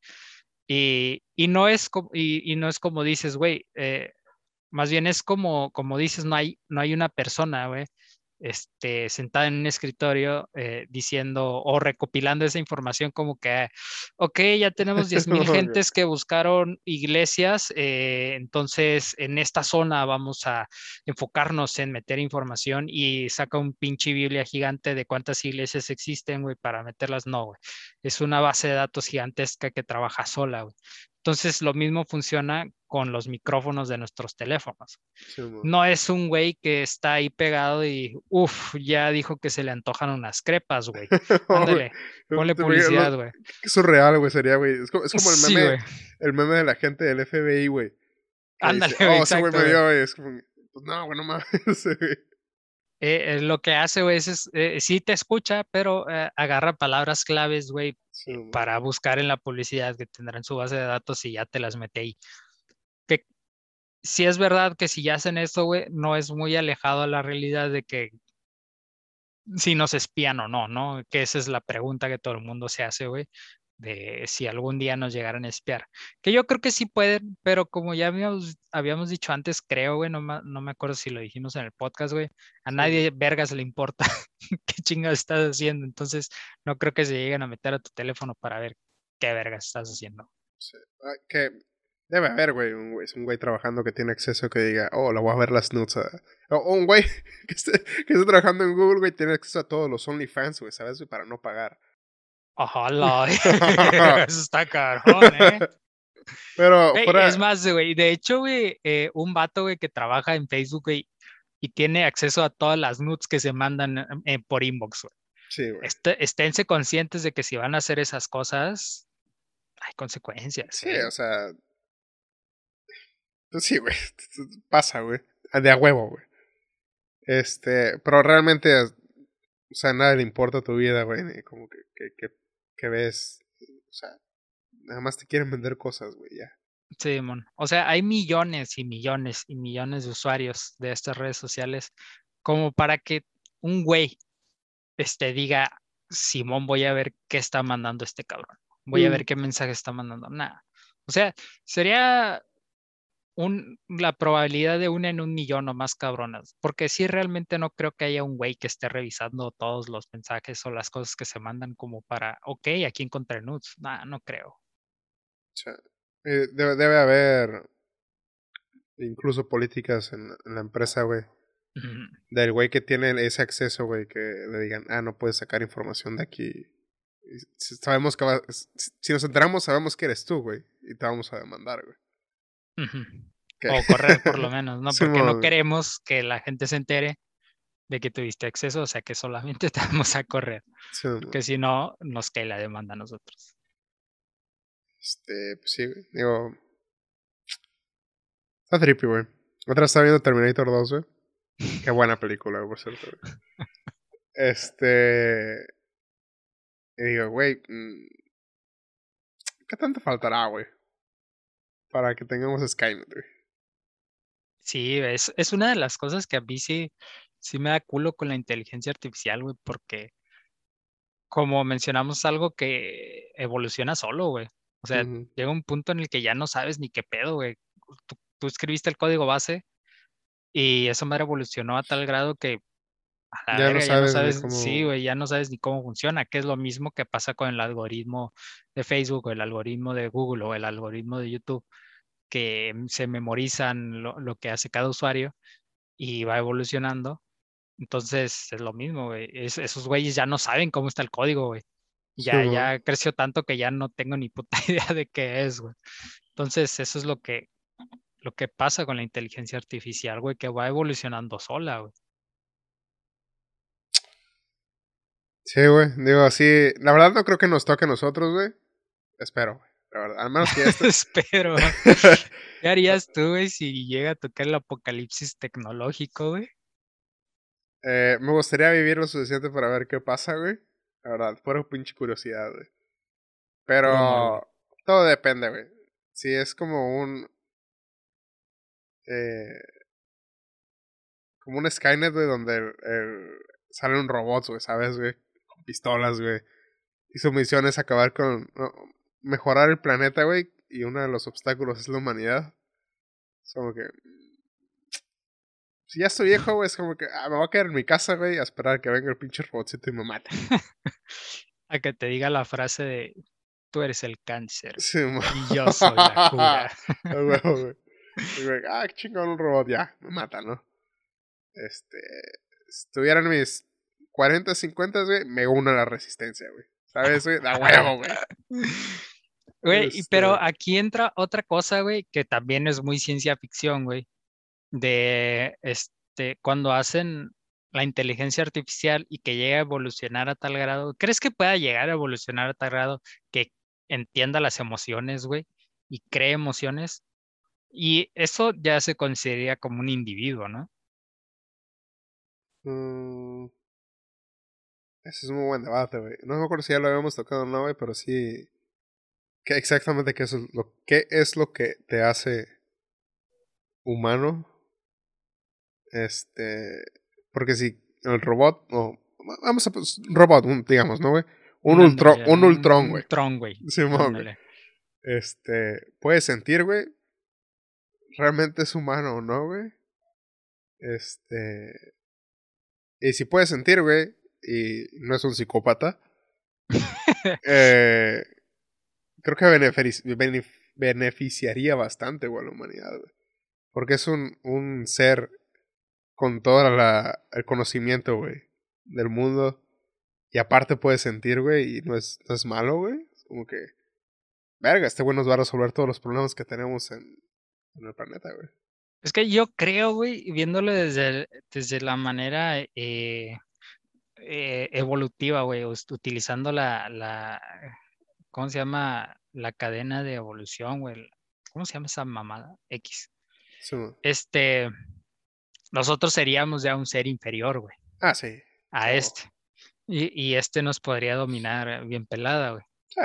Y, y, no es como, y, no es como dices, güey, eh, más bien es como, como dices, no hay, no hay una persona, güey, este, sentada en un escritorio eh, diciendo o recopilando esa información como que, ok, ya tenemos 10.000 [LAUGHS] gentes que buscaron iglesias, eh, entonces en esta zona vamos a enfocarnos en meter información y saca un pinche Biblia gigante de cuántas iglesias existen, güey, para meterlas. No, güey. Es una base de datos gigantesca que trabaja sola, güey. Entonces lo mismo funciona con los micrófonos de nuestros teléfonos. no es un güey que está ahí pegado y, uff, ya dijo que se le antojan unas crepas, güey. [LAUGHS] Ándale, ponle publicidad, güey. Eso es real, güey, sería, güey. Es como, el meme, el meme de la gente del FBI, güey. Ándale, güey. Oh, ese güey me dio, güey. Es como, pues no, güey, no mames, [LAUGHS] güey. Eh, eh, lo que hace, güey, es, eh, sí te escucha, pero agarra palabras claves, güey, para buscar en la publicidad que tendrá en su base de datos y ya te las mete ahí. Que si es verdad que si ya hacen esto, güey, no es muy alejado a la realidad de que si nos espían o no, ¿no? Que esa es la pregunta que todo el mundo se hace, güey. De si algún día nos llegaran a espiar. Que yo creo que sí pueden, pero como ya habíamos, habíamos dicho antes, creo, güey, no, no, me acuerdo si lo dijimos en el podcast, güey, a nadie vergas le importa [LAUGHS] qué chingas estás haciendo, entonces no creo que se lleguen a meter a tu teléfono para ver qué vergas estás haciendo. Sí. Que debe haber, güey, un güey, un güey trabajando que tiene acceso que diga, oh, lo voy a ver las nudes. O un güey [LAUGHS] que esté, que esté trabajando en Google, güey, tiene acceso a todos los OnlyFans, güey, ¿sabes? Para no pagar. Ojalá. [LAUGHS] [LAUGHS] Eso está caro, ¿eh? Pero, es más, güey, de hecho, güey, eh, un vato, güey, que trabaja en Facebook, güey, y tiene acceso a todas las nudes que se mandan eh, por inbox, güey. Sí, güey. Este, esténse conscientes de que si van a hacer esas cosas, hay consecuencias. Sí, ¿eh? o sea. Pues sí, güey. [LAUGHS] Pasa, güey. De a huevo, güey. Este, pero realmente, o sea, nada le importa tu vida, güey. Como que, que, que que ves, o sea, nada más te quieren vender cosas, güey, ya. Sí, mon. O sea, hay millones y millones y millones de usuarios de estas redes sociales como para que un güey este, diga, Simón, voy a ver qué está mandando este cabrón. Voy a ver mm. qué mensaje está mandando. Nada. O sea, sería la probabilidad de una en un millón o más cabronas. Porque sí, realmente no creo que haya un güey que esté revisando todos los mensajes o las cosas que se mandan como para, ok, aquí encontré nudes. Nah, no creo. Eh, debe, haber incluso políticas en, la empresa, güey. Del güey que tiene ese acceso, güey, que le digan, ah, no puedes sacar información de aquí. sabemos que si nos enteramos, sabemos que eres tú, güey, y te vamos a demandar, güey. O correr por lo menos, ¿no? [LAUGHS] Porque no queremos que la gente se entere de que tuviste acceso, o sea que solamente [LAUGHS] te vamos a correr. porque si no, nos cae la demanda a nosotros. Este, pues sí, digo. Está trippy, güey. Otra está viendo Terminator 2, güey. [LAUGHS] Qué buena película, por cierto. Este. Y digo, güey. Mm, ¿Qué tanto faltará, güey? para que tengamos Skynet, güey. Sí, es, es una de las cosas que a mí sí, sí me da culo con la inteligencia artificial, güey, porque como mencionamos algo que evoluciona solo, güey. O sea, llega un punto en el que ya no sabes ni qué pedo, güey. Tú, escribiste el código base y eso me evolucionó a tal grado que ya, no sabes, sí, güey, ya no sabes ni cómo funciona, que es lo mismo que pasa con el algoritmo de Facebook o el algoritmo de Google o el algoritmo de YouTube, que se memorizan lo, que hace cada usuario y va evolucionando. Entonces es lo mismo, güey. esos güeyes ya no saben cómo está el código, güey. Ya, ya creció tanto que ya no tengo ni puta [LAUGHS] idea de qué es, güey. Entonces, eso es lo que, lo que pasa con la inteligencia artificial, güey, que va evolucionando sola, güey. Sí, güey. Digo, así. La verdad no creo que nos toque a nosotros, güey. Espero, güey. La verdad. Al menos que [LAUGHS] esto... Espero. [LAUGHS] ¿Qué harías tú, güey, si llega a tocar el apocalipsis tecnológico, güey? Eh, me gustaría vivir lo suficiente para ver qué pasa, güey. La verdad, fuera pinche curiosidad, güey. Pero todo depende, güey. Si es como un. Eh, como un Skynet, güey, donde el, sale un robot, güey, ¿sabes, güey? pistolas, güey. Y su misión es acabar con. Mejorar el planeta, güey. Y uno de los obstáculos es la humanidad. Es como que. Si ya estoy viejo, güey, es como que ah, me voy a quedar en mi casa, güey, a esperar que venga el pinche robotcito y me mate. [LAUGHS] a que te diga la frase de tú eres el cáncer y yo soy la [LAUGHS] cura. güey. ah, chingón un robot, ya, me mata, ¿no? Este, estuvieran mis 40, 50, güey, me uno a la resistencia, güey. ¿Sabes, güey? Da huevo, güey. [LAUGHS] Güey, pero este aquí entra otra cosa, güey, que también es muy ciencia ficción, güey. De este, cuando hacen la inteligencia artificial y que llega a evolucionar a tal grado, ¿crees que pueda llegar a evolucionar a tal grado que entienda las emociones, güey, y cree emociones? Y eso ya se consideraría como un individuo, ¿no? Mm, ese es un muy buen debate, güey. No me acuerdo si ya lo habíamos tocado o no, güey, pero sí. ¿Qué exactamente qué es, lo, qué es lo que te hace humano? Este. Porque si el robot, o. vamos a. Pues, robot, digamos, ¿no, güey? Un, ultron, un ultrón, güey. Ultron, güey. Simón, güey. Este, puede sentir, güey. Realmente es humano o no, güey. Este. Y si puede sentir, güey, y no es un psicópata, [LAUGHS] eh, creo que beneficiaría bastante, güey, a la humanidad, güey. Porque es un, un ser con todo la, el conocimiento, güey, del mundo. Y aparte puede sentir, güey, y no es, no es malo, güey. Es como que, verga, este güey nos va a resolver todos los problemas que tenemos en, en el planeta, güey. Es que yo creo, güey, viéndolo desde, desde la manera eh, eh, evolutiva, güey, utilizando la, la, ¿cómo se llama? La cadena de evolución, güey. ¿Cómo se llama esa mamada? X. Este, nosotros seríamos ya un ser inferior, güey. Ah, sí. A este. Y, y, este nos podría dominar bien pelada, güey. Sí.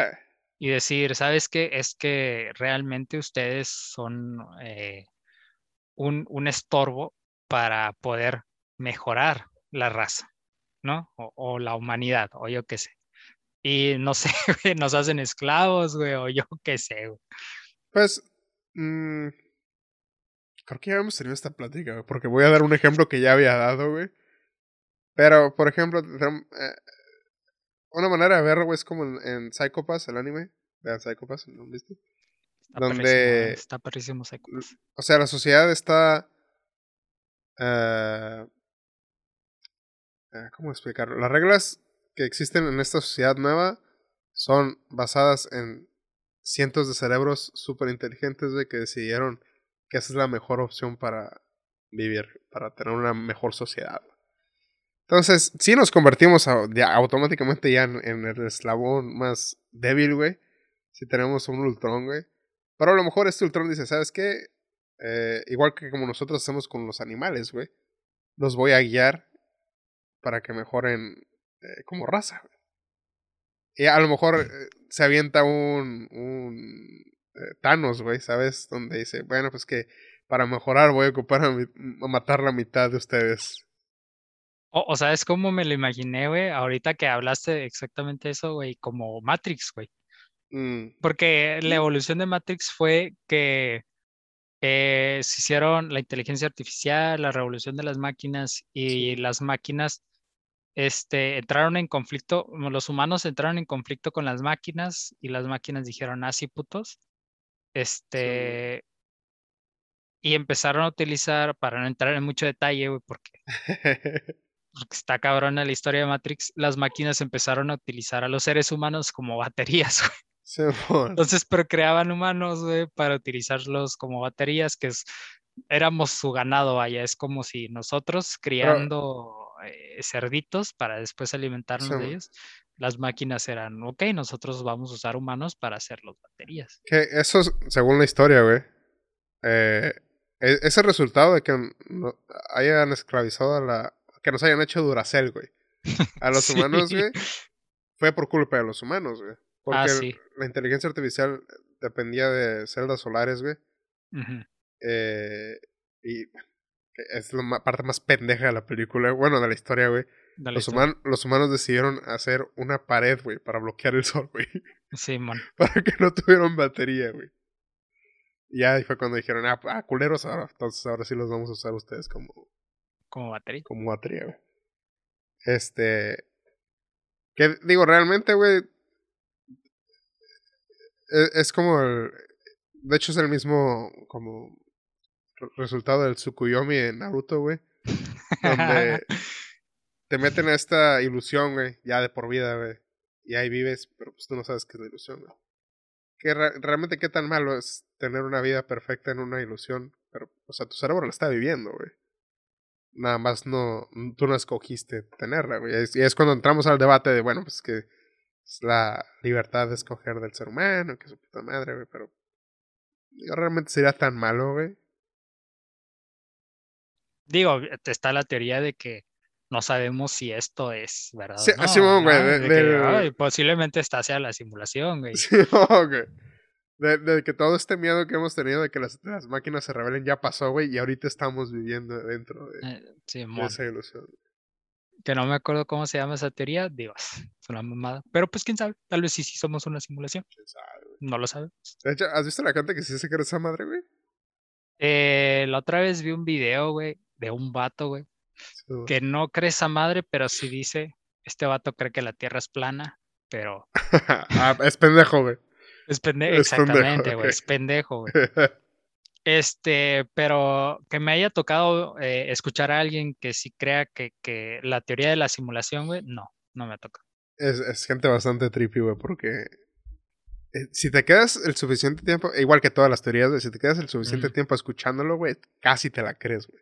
Y decir, ¿sabes qué? Es que realmente ustedes son eh, un, un estorbo para poder mejorar la raza, ¿no? O, la humanidad, o yo qué sé. Y no sé, [LAUGHS] nos hacen esclavos, güey, o yo [LAUGHS] qué sé, güey. Pues, mmm, creo que ya hemos tenido esta plática, güey, porque voy a dar un ejemplo que ya había dado, güey. Pero, por ejemplo, eh, una manera de verlo, güey, es como en, en Psychopass, el anime. Vean Psychopass, ¿no han visto? donde está perrísimo O sea, la sociedad está uh, ¿cómo explicarlo? Las reglas que existen en esta sociedad nueva son basadas en cientos de cerebros súper inteligentes de que decidieron que esa es la mejor opción para vivir, para tener una mejor sociedad. Entonces, si nos convertimos automáticamente ya en, en, el eslabón más débil, güey. Si tenemos un Ultron, güey. Pero a lo mejor este Ultron dice, ¿sabes qué? Eh, igual que como nosotros hacemos con los animales, güey. Los voy a guiar para que mejoren eh, como raza. Y a lo mejor eh, se avienta un, un Thanos, güey, ¿sabes? Donde dice, bueno, pues que para mejorar voy a ocupar a, matar la mitad de ustedes. O, o sea, es como me lo imaginé, güey, ahorita que hablaste exactamente eso, güey, como Matrix, güey. Mm. Porque la evolución de Matrix fue que se hicieron la inteligencia artificial, la revolución de las máquinas y las máquinas este, entraron en conflicto, los humanos entraron en conflicto con las máquinas y las máquinas dijeron, así ah, putos. Este, y empezaron a utilizar, para no entrar en mucho detalle, porque, porque está cabrona la historia de Matrix, las máquinas empezaron a utilizar a los seres humanos como baterías, [LAUGHS] entonces procreaban humanos, güey, para utilizarlos como baterías, que es, éramos su ganado, vaya. Es como si nosotros criando eh, cerditos para después alimentarnos de ellos, las máquinas eran, ok, nosotros vamos a usar humanos para hacer las baterías. Que eso, según la historia, güey, eh, e, ese resultado de que hayan esclavizado a la... que nos hayan hecho Duracell, güey. A [LAUGHS] los humanos, güey. Fue por culpa de los humanos, güey. Ah, porque la inteligencia artificial dependía de celdas solares, güey. eh, y es la parte más pendeja de la película, bueno, de la historia, güey. Los, los, humanos decidieron hacer una pared, güey, para bloquear el sol, güey. Sí, man. [LAUGHS] para que no tuvieran batería, güey. Y ahí fue cuando dijeron, ah, ah, culeros, ahora, entonces ahora sí los vamos a usar ustedes como... Como batería. Como batería, güey. Este... Que digo, realmente, güey, e, es, como el, de hecho es el mismo como resultado del Tsukuyomi en Naruto, güey. Donde [LAUGHS] te meten a esta ilusión, güey, ya de por vida, güey. Y ahí vives, pero pues tú no sabes qué es la ilusión, güey. Que realmente qué tan malo es tener una vida perfecta en una ilusión, pero, o sea, tu cerebro la está viviendo, güey. Nada más no, tú no escogiste tenerla, güey. Y es cuando entramos al debate de, bueno, pues que es la libertad de escoger del ser humano, que su puta madre, güey, pero realmente sería tan malo, güey. Digo, está la teoría de que no sabemos si esto es verdad. Sí, no, güey. posiblemente está hacia la simulación, güey. Sí, [LAUGHS] güey. De, que todo este miedo que hemos tenido de que las, las máquinas se rebelen ya pasó, güey, y ahorita estamos viviendo dentro de, eh, esa ilusión. que no me acuerdo cómo se llama esa teoría, digo, [LAUGHS] es una mamada. Pero pues quién sabe, tal vez sí, sí somos una simulación. ¿Quién sabe, güey? No lo sabemos. De hecho, ¿has visto la gente que sí se cree esa madre, güey? Eh, la otra vez vi un video, güey, de un vato, güey, Sí, güey. que no cree esa madre, pero sí dice, este vato cree que la Tierra es plana, pero [LAUGHS] ah, es pendejo, güey. es pendejo. Exactamente, güey, es pendejo, güey. [LAUGHS] Este, pero que me haya tocado eh, escuchar a alguien que sí crea que, que la teoría de la simulación, güey, no, no me toca. es, es gente bastante trippy, güey, porque eh, si te quedas el suficiente tiempo, igual que todas las teorías, güey, si te quedas el suficiente tiempo escuchándolo, güey, casi te la crees, güey.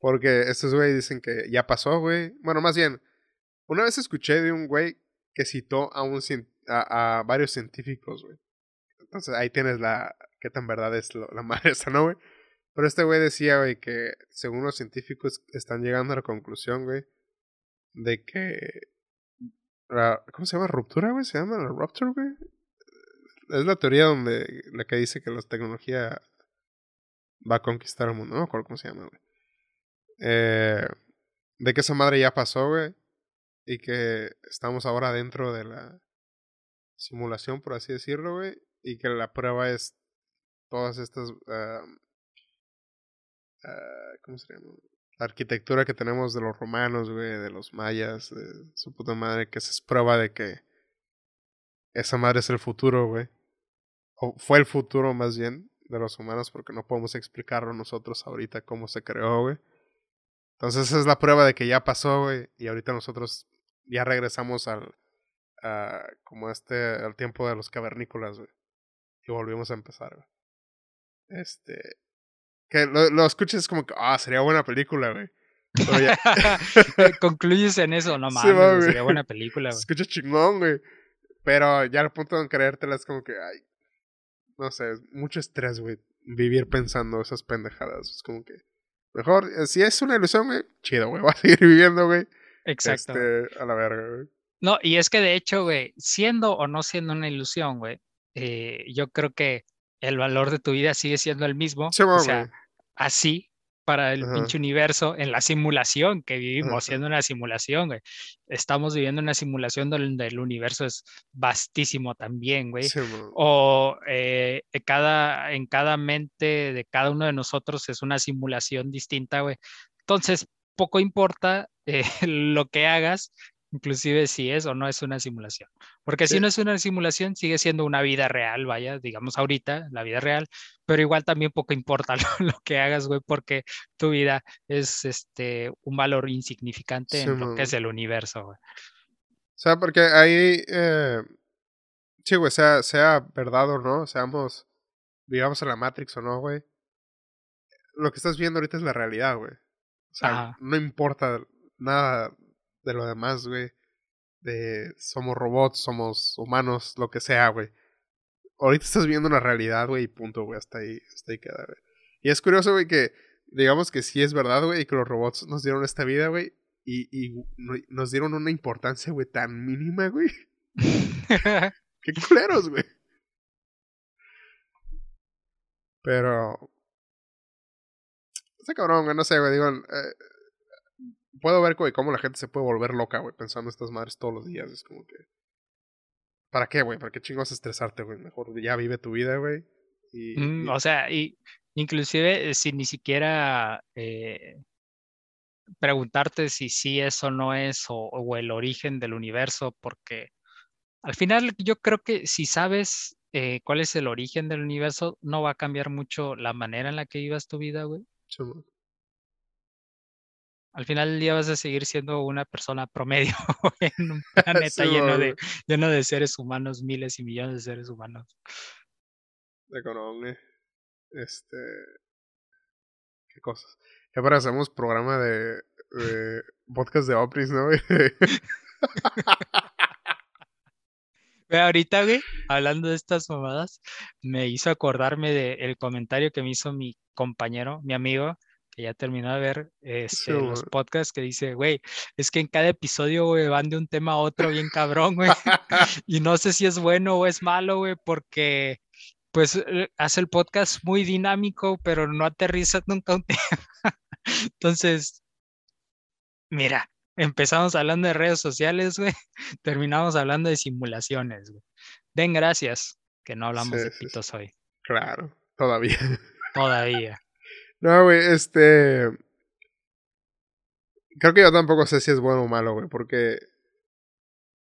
Porque estos güey dicen que ya pasó, güey. Bueno, más bien, una vez escuché de un güey que citó a, un, a, a varios científicos, güey. Entonces ahí tienes la... qué tan verdad es lo- la madre [LAUGHS] esa, ¿no, güey? Pero este güey decía, güey, que según los científicos están llegando a la conclusión, güey, de que... ¿Cómo se llama? ¿Ruptura, güey? ¿Se llama la rupture, güey? Es la teoría donde... La que dice que la tecnología va a conquistar el mundo. No me acuerdo cómo se llama, güey. Eh, de que esa madre ya pasó, güey. Y que estamos ahora dentro de la simulación, por así decirlo, güey. Y que la prueba es todas estas... ah, ¿Cómo se llama? La arquitectura que tenemos de los romanos, güey, de los mayas, de su puta madre, que esa es prueba de que esa madre es el futuro, güey. O fue el futuro más bien de los humanos porque no podemos explicarlo nosotros ahorita cómo se creó, güey. Entonces esa es la prueba de que ya pasó, güey, y ahorita nosotros ya regresamos al a, como este al tiempo de los cavernícolas, güey. Y volvimos a empezar, güey. Este que lo, lo escuches como que ah, sería buena película, güey. [LAUGHS] Concluyes en eso, no [LAUGHS] Sí, mames, va, güey, güey. sería buena película, güey. escucha chingón, güey. Pero ya al punto de creértela es como que ay no sé, es mucho estrés, güey, vivir pensando esas pendejadas. Es como que mejor eh, si es una ilusión, güey, chido, güey, [LAUGHS] va a seguir viviendo, güey. Exacto. Este, a la verga, güey. No, y es que de hecho, güey, siendo o no siendo una ilusión, güey, eh, yo creo que el valor de tu vida sigue siendo el mismo. Sí, o sea, así para el Ajá. pinche universo en la simulación que vivimos, siendo una simulación, güey. Estamos viviendo una simulación donde el universo es vastísimo también, güey. Sí. O eh, en cada, en cada mente de cada uno de nosotros es una simulación distinta, güey. Entonces, poco importa eh, [LAUGHS] lo que hagas, inclusive si es o no es una simulación. Porque si Sí. no es una simulación, sigue siendo una vida real, vaya, digamos ahorita, la vida real, pero igual también poco importa [LAUGHS] lo, lo que hagas, güey, porque tu vida es este un valor insignificante Sí, en lo que es el universo, güey. O sea, porque ahí eh, sí, güey, sea, sea verdad o no, seamos vivamos en la Matrix o no, güey. Lo que estás viendo ahorita es la realidad, güey. O sea, Ajá. no importa nada de lo demás, güey. De somos robots, somos humanos, lo que sea, güey. Ahorita estás viendo una realidad, güey, y punto, güey. Hasta ahí, hasta ahí queda, güey. Y es curioso, güey, que digamos que sí es verdad, güey, y que los robots nos dieron esta vida, güey. Y, y no- nos dieron una importancia, güey, tan mínima, güey. [LAUGHS] Qué culeros, güey. Pero. Está cabrón, güey, no sé, güey. Digo, eh, puedo ver, güey, cómo la gente se puede volver loca, güey, pensando estas madres todos los días. Es como que. ¿Para qué, güey? ¿Para qué chingos estresarte, güey? Mejor ya vive tu vida, güey. Y, Mm, y- o sea, y inclusive eh, sin ni siquiera eh, preguntarte si sí es o no es, o, o el origen del universo, porque al final yo creo que si sabes eh, cuál es el origen del universo, no va a cambiar mucho la manera en la que vivas tu vida, güey. Chamo. Al final del día vas a seguir siendo una persona promedio [LAUGHS] en un [LAUGHS] planeta Sí, lleno de, lleno de seres humanos, miles y millones de seres humanos. De güey. Este. ¿Qué cosas? Ya para hacemos programa de, de podcast de Opris, ¿no, [LAUGHS] ahorita, güey, hablando de estas mamadas, me hizo acordarme del comentario que me hizo mi compañero, mi amigo, que ya terminó de ver este, los podcasts, que dice, güey, es que en cada episodio, güey, van de un tema a otro bien cabrón, güey. [LAUGHS] Y no sé si es bueno o es malo, güey, porque pues eh, hace el podcast muy dinámico, pero no aterriza nunca un [LAUGHS] tema. Entonces, mira, Empezamos hablando de redes sociales, güey. [LAUGHS] Terminamos hablando de simulaciones, güey. Den gracias que no hablamos Sí, de sí. pitos hoy. Claro, todavía. Todavía. No, güey, este. Creo que yo tampoco sé si es bueno o malo, güey, porque.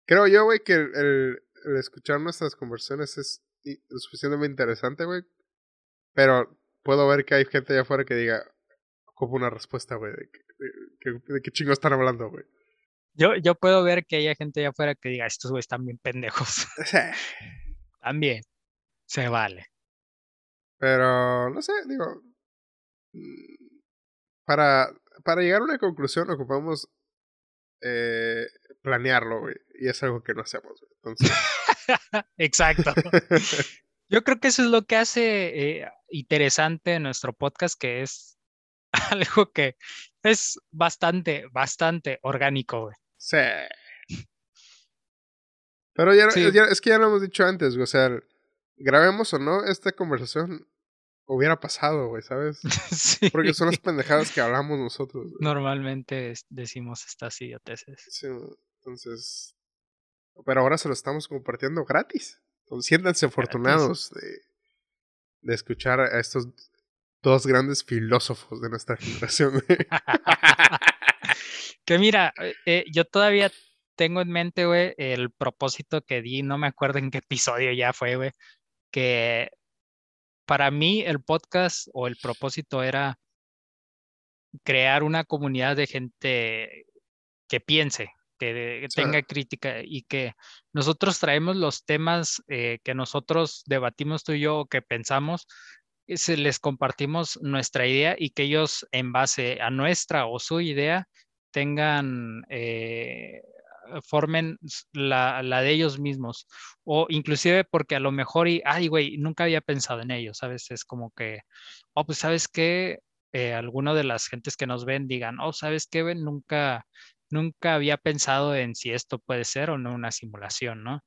Creo yo, güey, que el, el- el escuchar nuestras conversaciones es suficientemente interesante, güey. Pero puedo ver que hay gente allá afuera que diga. Ocupa una respuesta, güey, de, qué chingo están hablando, güey. Yo, yo puedo ver que haya gente allá afuera que diga, estos güeyes están bien pendejos. [LAUGHS] También. Se vale. Pero, no sé, digo. Mm, Para, para llegar a una conclusión ocupamos eh, planearlo, güey. Y es algo que no hacemos, güey. Entonces. [LAUGHS] Exacto. [LAUGHS] Yo creo que eso es lo que hace eh, interesante nuestro podcast, que es [LAUGHS] algo que es bastante, bastante orgánico, güey. sí. Pero ya, Sí. ya- es que ya lo hemos dicho antes, güey. O sea, grabemos o no, esta conversación hubiera pasado, güey, ¿sabes? [LAUGHS] Sí. Porque son las pendejadas que hablamos nosotros. Normalmente decimos estas idioteces. Sí, entonces. Pero ahora se lo estamos compartiendo gratis. Entonces, siéntanse afortunados de, de escuchar a estos dos grandes filósofos de nuestra [LAUGHS] generación. [LAUGHS] Que mira, eh, eh, yo todavía tengo en mente, güey, el propósito que di, no me acuerdo en qué episodio ya fue, güey, que para mí el podcast o el propósito era crear una comunidad de gente que piense, que Sí. tenga crítica y que nosotros traemos los temas eh, que nosotros debatimos tú y yo que pensamos, y se les compartimos nuestra idea y que ellos en base a nuestra o su idea tengan, eh, formen s- la, la de ellos mismos o inclusive porque a lo mejor y, ay, güey, nunca había pensado en ello, ¿sabes? Es como que, oh, pues, ¿sabes qué? Eh, de las gentes que nos ven digan, oh, ¿sabes qué? Nunca, nunca había pensado en si esto puede ser o no una simulación, ¿no?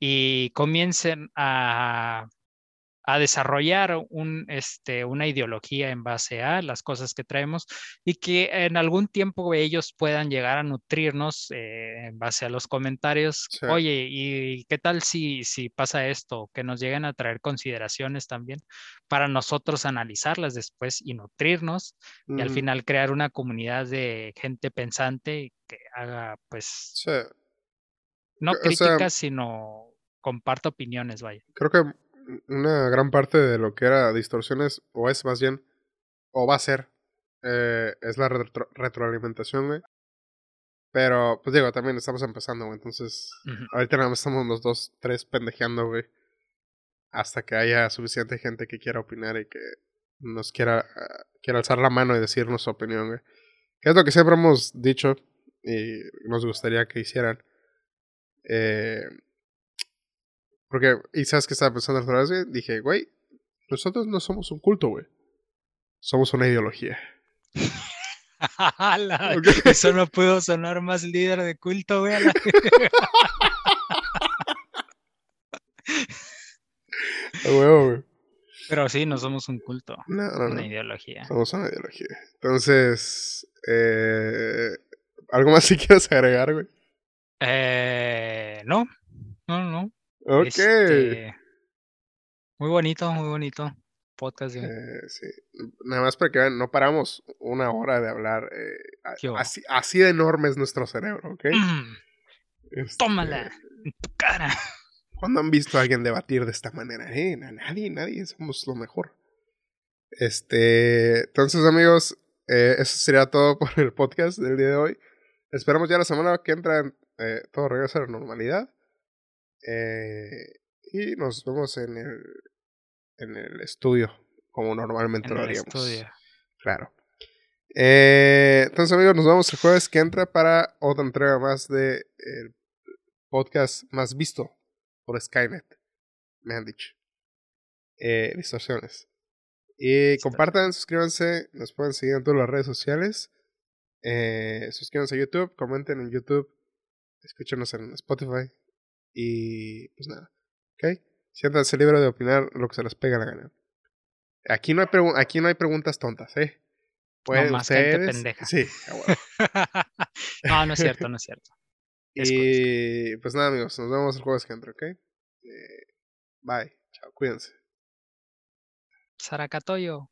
Y comiencen a, a desarrollar un, este, una ideología en base a las cosas que traemos y que en algún tiempo ellos puedan llegar a nutrirnos eh, en base a los comentarios. Sí. Oye, ¿y qué tal si, si pasa esto? Que nos lleguen a traer consideraciones también para nosotros analizarlas después y nutrirnos y al Mm, final crear una comunidad de gente pensante que haga, pues, sí. no o sea- críticas, sino comparta opiniones, vaya. Creo que una gran parte de lo que era distorsiones, o es más bien, o va a ser, eh, es la retro- retroalimentación, güey. Pero, pues digo, también estamos empezando, güey. Entonces, ahorita nada más estamos los dos, tres pendejeando, güey. Hasta que haya suficiente gente que quiera opinar y que nos quiera, ah, quiera alzar la mano y decirnos su opinión, güey. Que es lo que siempre hemos dicho y nos gustaría que hicieran. Eh, porque, y sabes que estaba pensando la otra vez? Dije, güey, nosotros no somos un culto, güey. Somos una ideología. [LAUGHS] Ala, Ok. Eso no pudo sonar más líder de culto, güey. la- [LAUGHS] huevo, güey. Pero sí, no somos un culto, No, no, una no. ideología. Somos una ideología. Entonces, eh, ¿algo más si quieres agregar, güey? Eh, no, no, no. Ok. Este, muy bonito, muy bonito. Podcast. Eh, sí. Nada más para que vean, no paramos una hora de hablar. eh, a- así, así de enorme es nuestro cerebro, ¿ok? Mm, Este, tómala en tu cara. [LAUGHS] ¿Cuándo han visto a alguien debatir de esta manera? Eh? Na- Nadie, nadie, somos lo mejor. Este, entonces amigos, eh, eso sería todo por el podcast del día de hoy. Esperamos ya la semana que entra eh, todo regresa a la normalidad. Eh, y nos vemos en el, en el estudio, como normalmente En lo haríamos. estudio. Claro. Eh, entonces, amigos, nos vemos el jueves que entra para otra entrega más de el podcast más visto por Skynet. Me han dicho. Eh, distorsiones. Y compartan, suscríbanse, nos pueden seguir en todas las redes sociales. Eh, suscríbanse a YouTube, comenten en YouTube, escúchenos en Spotify. Y pues nada, ¿ok? Siéntanse libre de opinar lo que se les pega la gana. Aquí no hay, aquí no hay preguntas tontas, ¿eh? Pueden gente ustedes- pendeja. Sí. [LAUGHS] No, no es cierto, no es cierto. y pues nada, amigos, nos vemos el jueves que entra, ¿ok? Eh, bye, chao, cuídense. Saracatoyo.